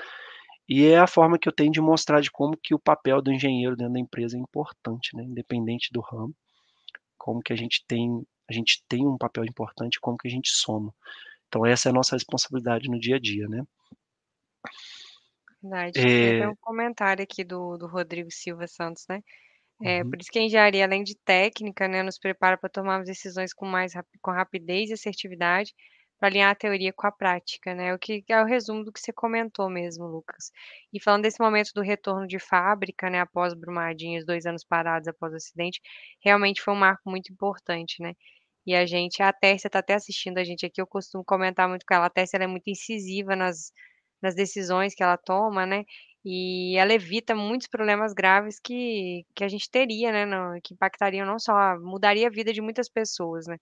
e é a forma que eu tenho de mostrar de como que o papel do engenheiro dentro da empresa é importante, né, independente do ramo, como que a gente tem a gente tem um papel importante, como que a gente soma. Então essa é a nossa responsabilidade no dia a dia, né. Verdade. É... Tem um comentário aqui do, do Rodrigo Silva Santos, né? É, uhum. Por isso que a engenharia, além de técnica, né, nos prepara para tomar decisões com mais com rapidez e assertividade, para alinhar a teoria com a prática, né? O que é o resumo do que você comentou mesmo, Lucas. E falando desse momento do retorno de fábrica, né, após Brumadinho, dois anos parados após o acidente, realmente foi um marco muito importante, né? E a gente, a Tércia está até assistindo a gente aqui, eu costumo comentar muito com ela, a Tércia ela é muito incisiva nas, nas decisões que ela toma, né? E ela evita muitos problemas graves que, que a gente teria, né? Que impactariam não só, mudaria a vida de muitas pessoas, né?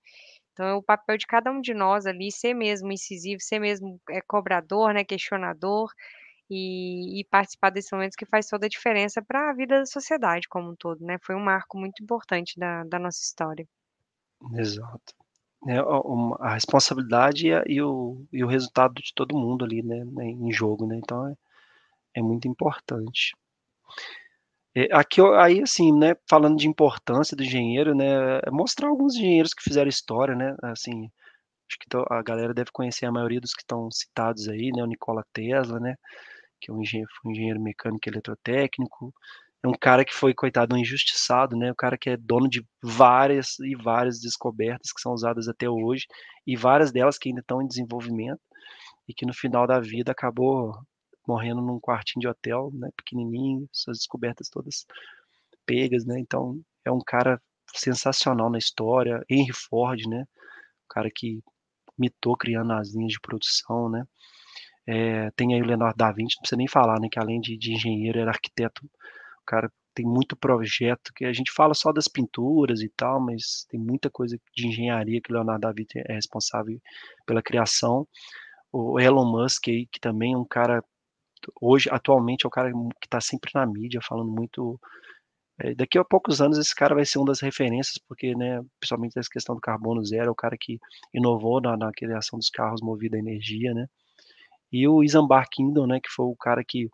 Então, é o papel de cada um de nós ali ser mesmo incisivo, ser mesmo é, cobrador, né, questionador e, e participar desses momentos que faz toda a diferença para a vida da sociedade como um todo, né? Foi um marco muito importante da, da nossa história. Exato. É, a responsabilidade e, e, o, e o resultado de todo mundo ali, né, né em jogo, né? Então é, é muito importante. É, aqui aí assim, né, falando de importância do engenheiro, né, é mostrar alguns engenheiros que fizeram história, né, assim, acho que a galera deve conhecer a maioria dos que estão citados aí, né, o Nikola Tesla, né, que é um engenheiro, um engenheiro mecânico e eletrotécnico, é um cara que foi, coitado, um injustiçado, né, o cara que é dono de várias e várias descobertas que são usadas até hoje, e várias delas que ainda estão em desenvolvimento, e que no final da vida acabou morrendo num quartinho de hotel, né, pequenininho, suas descobertas todas pegas, né? Então é um cara sensacional na história. Henry Ford, né? O cara que mitou criando as linhas de produção, né? É, tem aí o Leonardo da Vinci, não precisa nem falar, né? Que além de, de engenheiro, era arquiteto. O cara tem muito projeto que a gente fala só das pinturas e tal, mas tem muita coisa de engenharia que o Leonardo da Vinci é responsável pela criação. O Elon Musk aí, que também é um cara hoje, atualmente, é o cara que está sempre na mídia, falando muito É, daqui a poucos anos esse cara vai ser uma das referências, porque, né, principalmente essa questão do carbono zero, é o cara que inovou na, na criação dos carros movidos a energia, né? E o Isambard Kingdom, né, que foi o cara que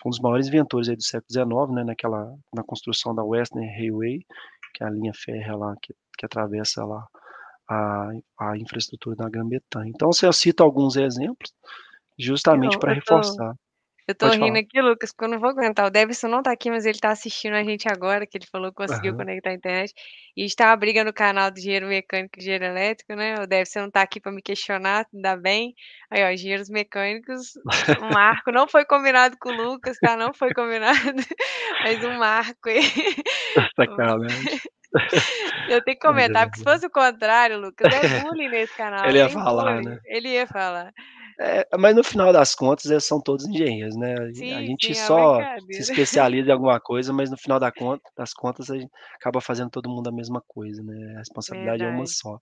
foi um dos maiores inventores do século XIX, né, naquela, na construção da Western Railway, que é a linha férrea lá que, que atravessa lá a, a infraestrutura da Grã-Bretanha. Então, eu cito alguns exemplos justamente para reforçar. Eu tô Pode rindo falar. aqui, Lucas, porque eu não vou aguentar. O Devson não tá aqui, mas ele tá assistindo a gente agora, que ele falou que conseguiu uhum. conectar a internet. E está uma briga no canal do Engenheiro Mecânico e Engenheiro Elétrico, né? O Devson não tá aqui para me questionar, ainda bem. Aí, ó, Engenheiros Mecânicos, um marco. Não foi combinado com o Lucas, tá? Não foi combinado, <laughs> mas um marco aí. <laughs> Sacanagem. <laughs> Eu tenho que comentar, porque se fosse o contrário, Lucas, é bullying nesse canal. Ele ia falar, bullying. né? Ele ia falar. É, mas no final das contas, eles são todos engenheiros, né? Sim, a gente sim, só se <laughs> especializa em alguma coisa, mas no final da conta, das contas, a gente acaba fazendo todo mundo a mesma coisa, né? A responsabilidade Verdade. é uma só.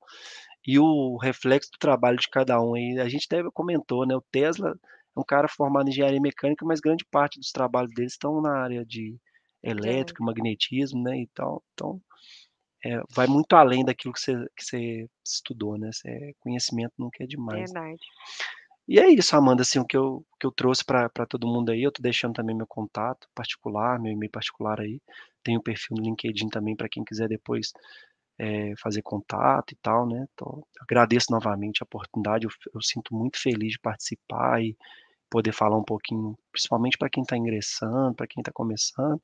E o reflexo do trabalho de cada um aí, a gente até comentou, né? O Tesla é um cara formado em engenharia mecânica, mas grande parte dos trabalhos dele estão na área de elétrica, magnetismo, né? E tal. Então, é, vai muito além daquilo que você, que você estudou, né? Você, conhecimento nunca é demais. Verdade. E é isso, Amanda, assim, o que eu, que eu trouxe para todo mundo aí, eu tô deixando também meu contato particular, meu e-mail particular aí. Tem o perfil no LinkedIn também para quem quiser depois é, fazer contato e tal, né? Agradeço novamente a oportunidade, eu, eu, sinto muito feliz de participar e poder falar um pouquinho, principalmente para quem está ingressando, para quem está começando.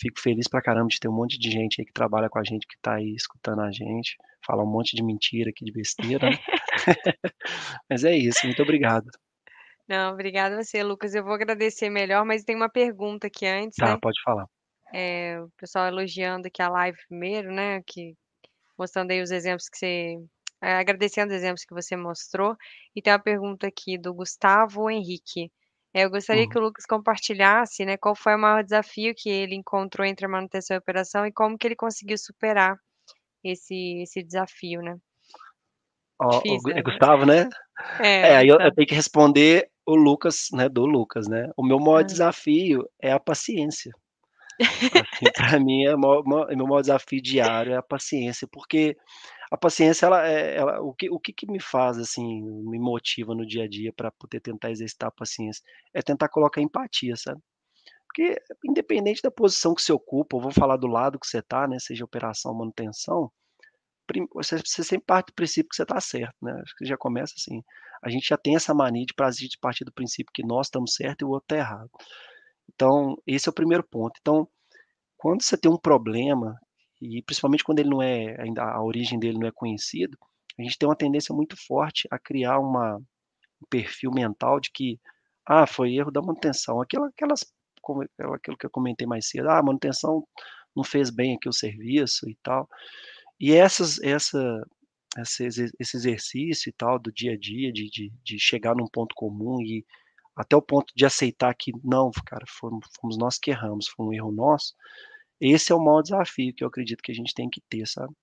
Fico feliz pra caramba de ter um monte de gente aí que trabalha com a gente, que tá aí escutando a gente, falar um monte de mentira aqui, de besteira, né? <laughs> <laughs> Mas é isso, muito obrigado. Não, obrigada a você, Lucas. Eu vou agradecer melhor, mas tem uma pergunta aqui antes, Tá, né? pode falar. É, o pessoal elogiando aqui a live primeiro, né? Que, mostrando aí os exemplos que você. é, agradecendo os exemplos que você mostrou. E tem uma pergunta aqui do Gustavo Henrique. É, eu gostaria Uhum. que o Lucas compartilhasse, né, qual foi o maior desafio que ele encontrou entre a manutenção e a operação e como que ele conseguiu superar esse, esse desafio, né? Ó, Difícil, é né? Gustavo, né? É, É, aí eu, eu Gustavo. tenho que responder o Lucas, né, do Lucas, né? O meu maior Ah. desafio é a paciência. <laughs> Assim, para mim, é o maior, maior- meu maior desafio diário é a paciência, porque a paciência, ela, é, ela o que, o que que me faz, assim, me motiva no dia a dia para poder tentar exercitar a paciência, é tentar colocar empatia, sabe? Porque independente da posição que você ocupa, eu vou falar do lado que você está, né, seja operação ou manutenção, você você sempre parte do princípio que você está certo, né, acho que já começa assim, a gente já tem essa mania de partir do princípio que nós estamos certo e o outro está errado. Então, esse é o primeiro ponto. Então, quando você tem um problema, e principalmente quando ele não é ainda a origem dele não é conhecido, a gente tem uma tendência muito forte a criar uma um perfil mental de que, ah, foi erro da manutenção, aquela aquelas aquilo que eu comentei mais cedo, ah, a manutenção não fez bem aqui o serviço e tal. E essas essa esse esse exercício e tal do dia a dia, de de de chegar num ponto comum e até o ponto de aceitar que não, cara, fomos fomos nós que erramos, foi um erro nosso, esse é o maior desafio que eu acredito que a gente tem que ter, sabe.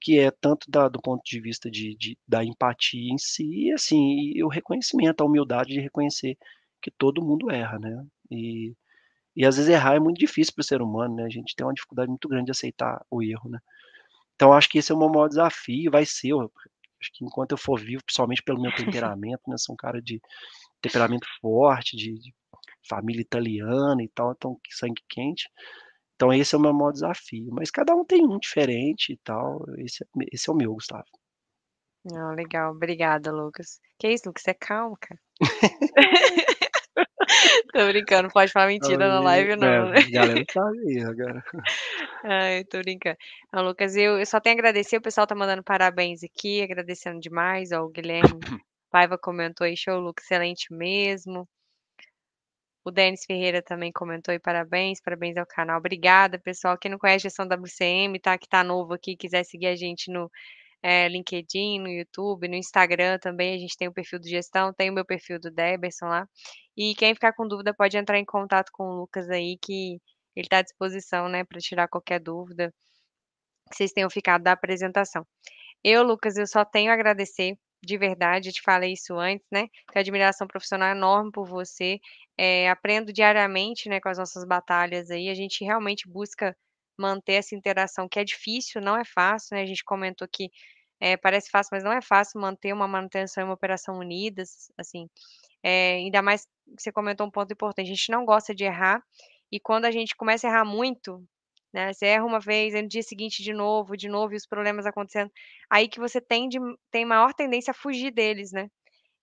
Que é tanto da do ponto de vista de de da empatia em si e, assim, e o reconhecimento, a humildade de reconhecer que todo mundo erra, né. E e às vezes errar é muito difícil para o ser humano, né, a gente tem uma dificuldade muito grande de aceitar o erro, né. Então acho que esse é o meu maior desafio, vai ser, eu acho que enquanto eu for vivo, principalmente pelo meu <laughs> temperamento, né, sou um cara de temperamento forte, de de família italiana e tal, então sangue quente. Então esse é o meu maior desafio, mas cada um tem um diferente e tal, esse é esse é o meu, Gustavo. Não, legal. Obrigada, Lucas. Que isso, Lucas, você é calmo, cara. <laughs> <laughs> <laughs> Tô brincando, não pode falar mentira na live não, né. É, a galera sabe aí agora. <laughs> Ai, tô brincando. Lucas, eu eu só tenho a agradecer, o pessoal tá mandando parabéns aqui, agradecendo demais, ó, o Guilherme Paiva comentou aí: "Show, Lucas, excelente mesmo". O Denis Ferreira também comentou aí: "Parabéns, parabéns ao canal". Obrigada, pessoal. Quem não conhece Gestão WCM, tá, que tá novo aqui, quiser seguir a gente no, eh, LinkedIn, no YouTube, no Instagram também, a gente tem o perfil do Gestão, tem o meu perfil do Deberson lá. E quem ficar com dúvida pode entrar em contato com o Lucas aí, que ele tá à disposição, né, pra tirar qualquer dúvida que vocês tenham ficado da apresentação. Eu, Lucas, eu só tenho a agradecer, de verdade, eu te falei isso antes, né, tenho admiração profissional enorme por você, eh, aprendo diariamente, né, com as nossas batalhas aí, a gente realmente busca manter essa interação que é difícil, não é fácil, né, a gente comentou que, eh, parece fácil, mas não é fácil manter uma manutenção e uma operação unidas, assim, eh, ainda mais que você comentou um ponto importante, a gente não gosta de errar, e quando a gente começa a errar muito, né, você erra uma vez, no dia seguinte de novo, de novo, e os problemas acontecendo, aí que você tende tem maior tendência a fugir deles, né.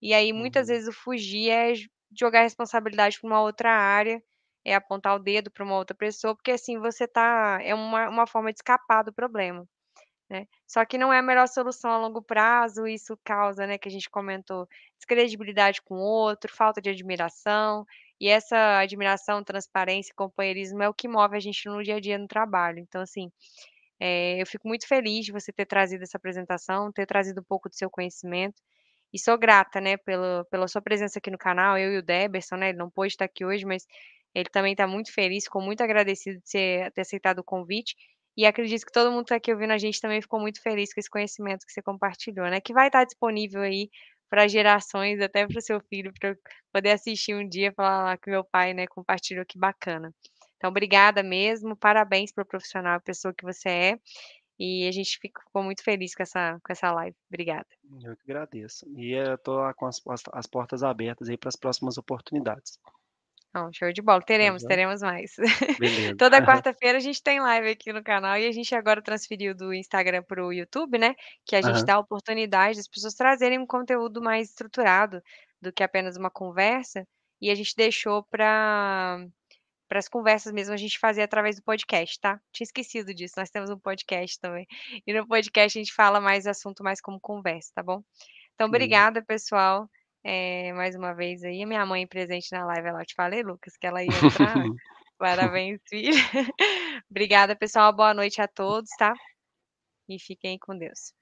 E aí muitas Uhum. vezes o fugir é jogar a responsabilidade para uma outra área, é apontar o dedo para uma outra pessoa, porque assim você tá é uma uma forma de escapar do problema, né. Só que não é a melhor solução a longo prazo, isso causa, né, que a gente comentou, descredibilidade com o outro, falta de admiração, e essa admiração, transparência e companheirismo é o que move a gente no dia a dia no trabalho. Então assim, eh, eu fico muito feliz de você ter trazido essa apresentação, ter trazido um pouco do seu conhecimento, e sou grata, né, pelo pela sua presença aqui no canal, eu e o Deberson, né, ele não pôde estar aqui hoje, mas ele também está muito feliz, ficou muito agradecido de você ter aceitado o convite, e acredito que todo mundo que está aqui ouvindo a gente também ficou muito feliz com esse conhecimento que você compartilhou, né, que vai estar disponível aí para gerações, até para o seu filho, para poder assistir um dia e falar que meu pai, né, compartilhou, que bacana. Então obrigada mesmo, parabéns pelo profissional e pessoa que você é, e a gente ficou muito feliz com essa com essa live. Obrigada. Eu que agradeço. E eu estou com as as portas abertas aí para as próximas oportunidades. Ó, show de bola, teremos, joia? teremos mais. <laughs> Toda <laughs> quarta-feira a gente tem live aqui no canal, e a gente agora transferiu do Instagram para o YouTube, né, que a gente Aham. dá a oportunidade das pessoas trazerem um conteúdo mais estruturado, do que apenas uma conversa, e a gente deixou pra para as conversas mesmo a gente fazer através do podcast, tá. Tinha esquecido disso, nós temos um podcast também, e no podcast a gente fala mais assunto mais como conversa, tá bom. Então obrigada pessoal, eh, mais uma vez aí, a minha mãe presente na live, ela te falei Lucas, que ela ia <laughs> entrar? Parabéns filha. <laughs> Obrigada pessoal, boa noite a todos, tá. E fiquem com Deus.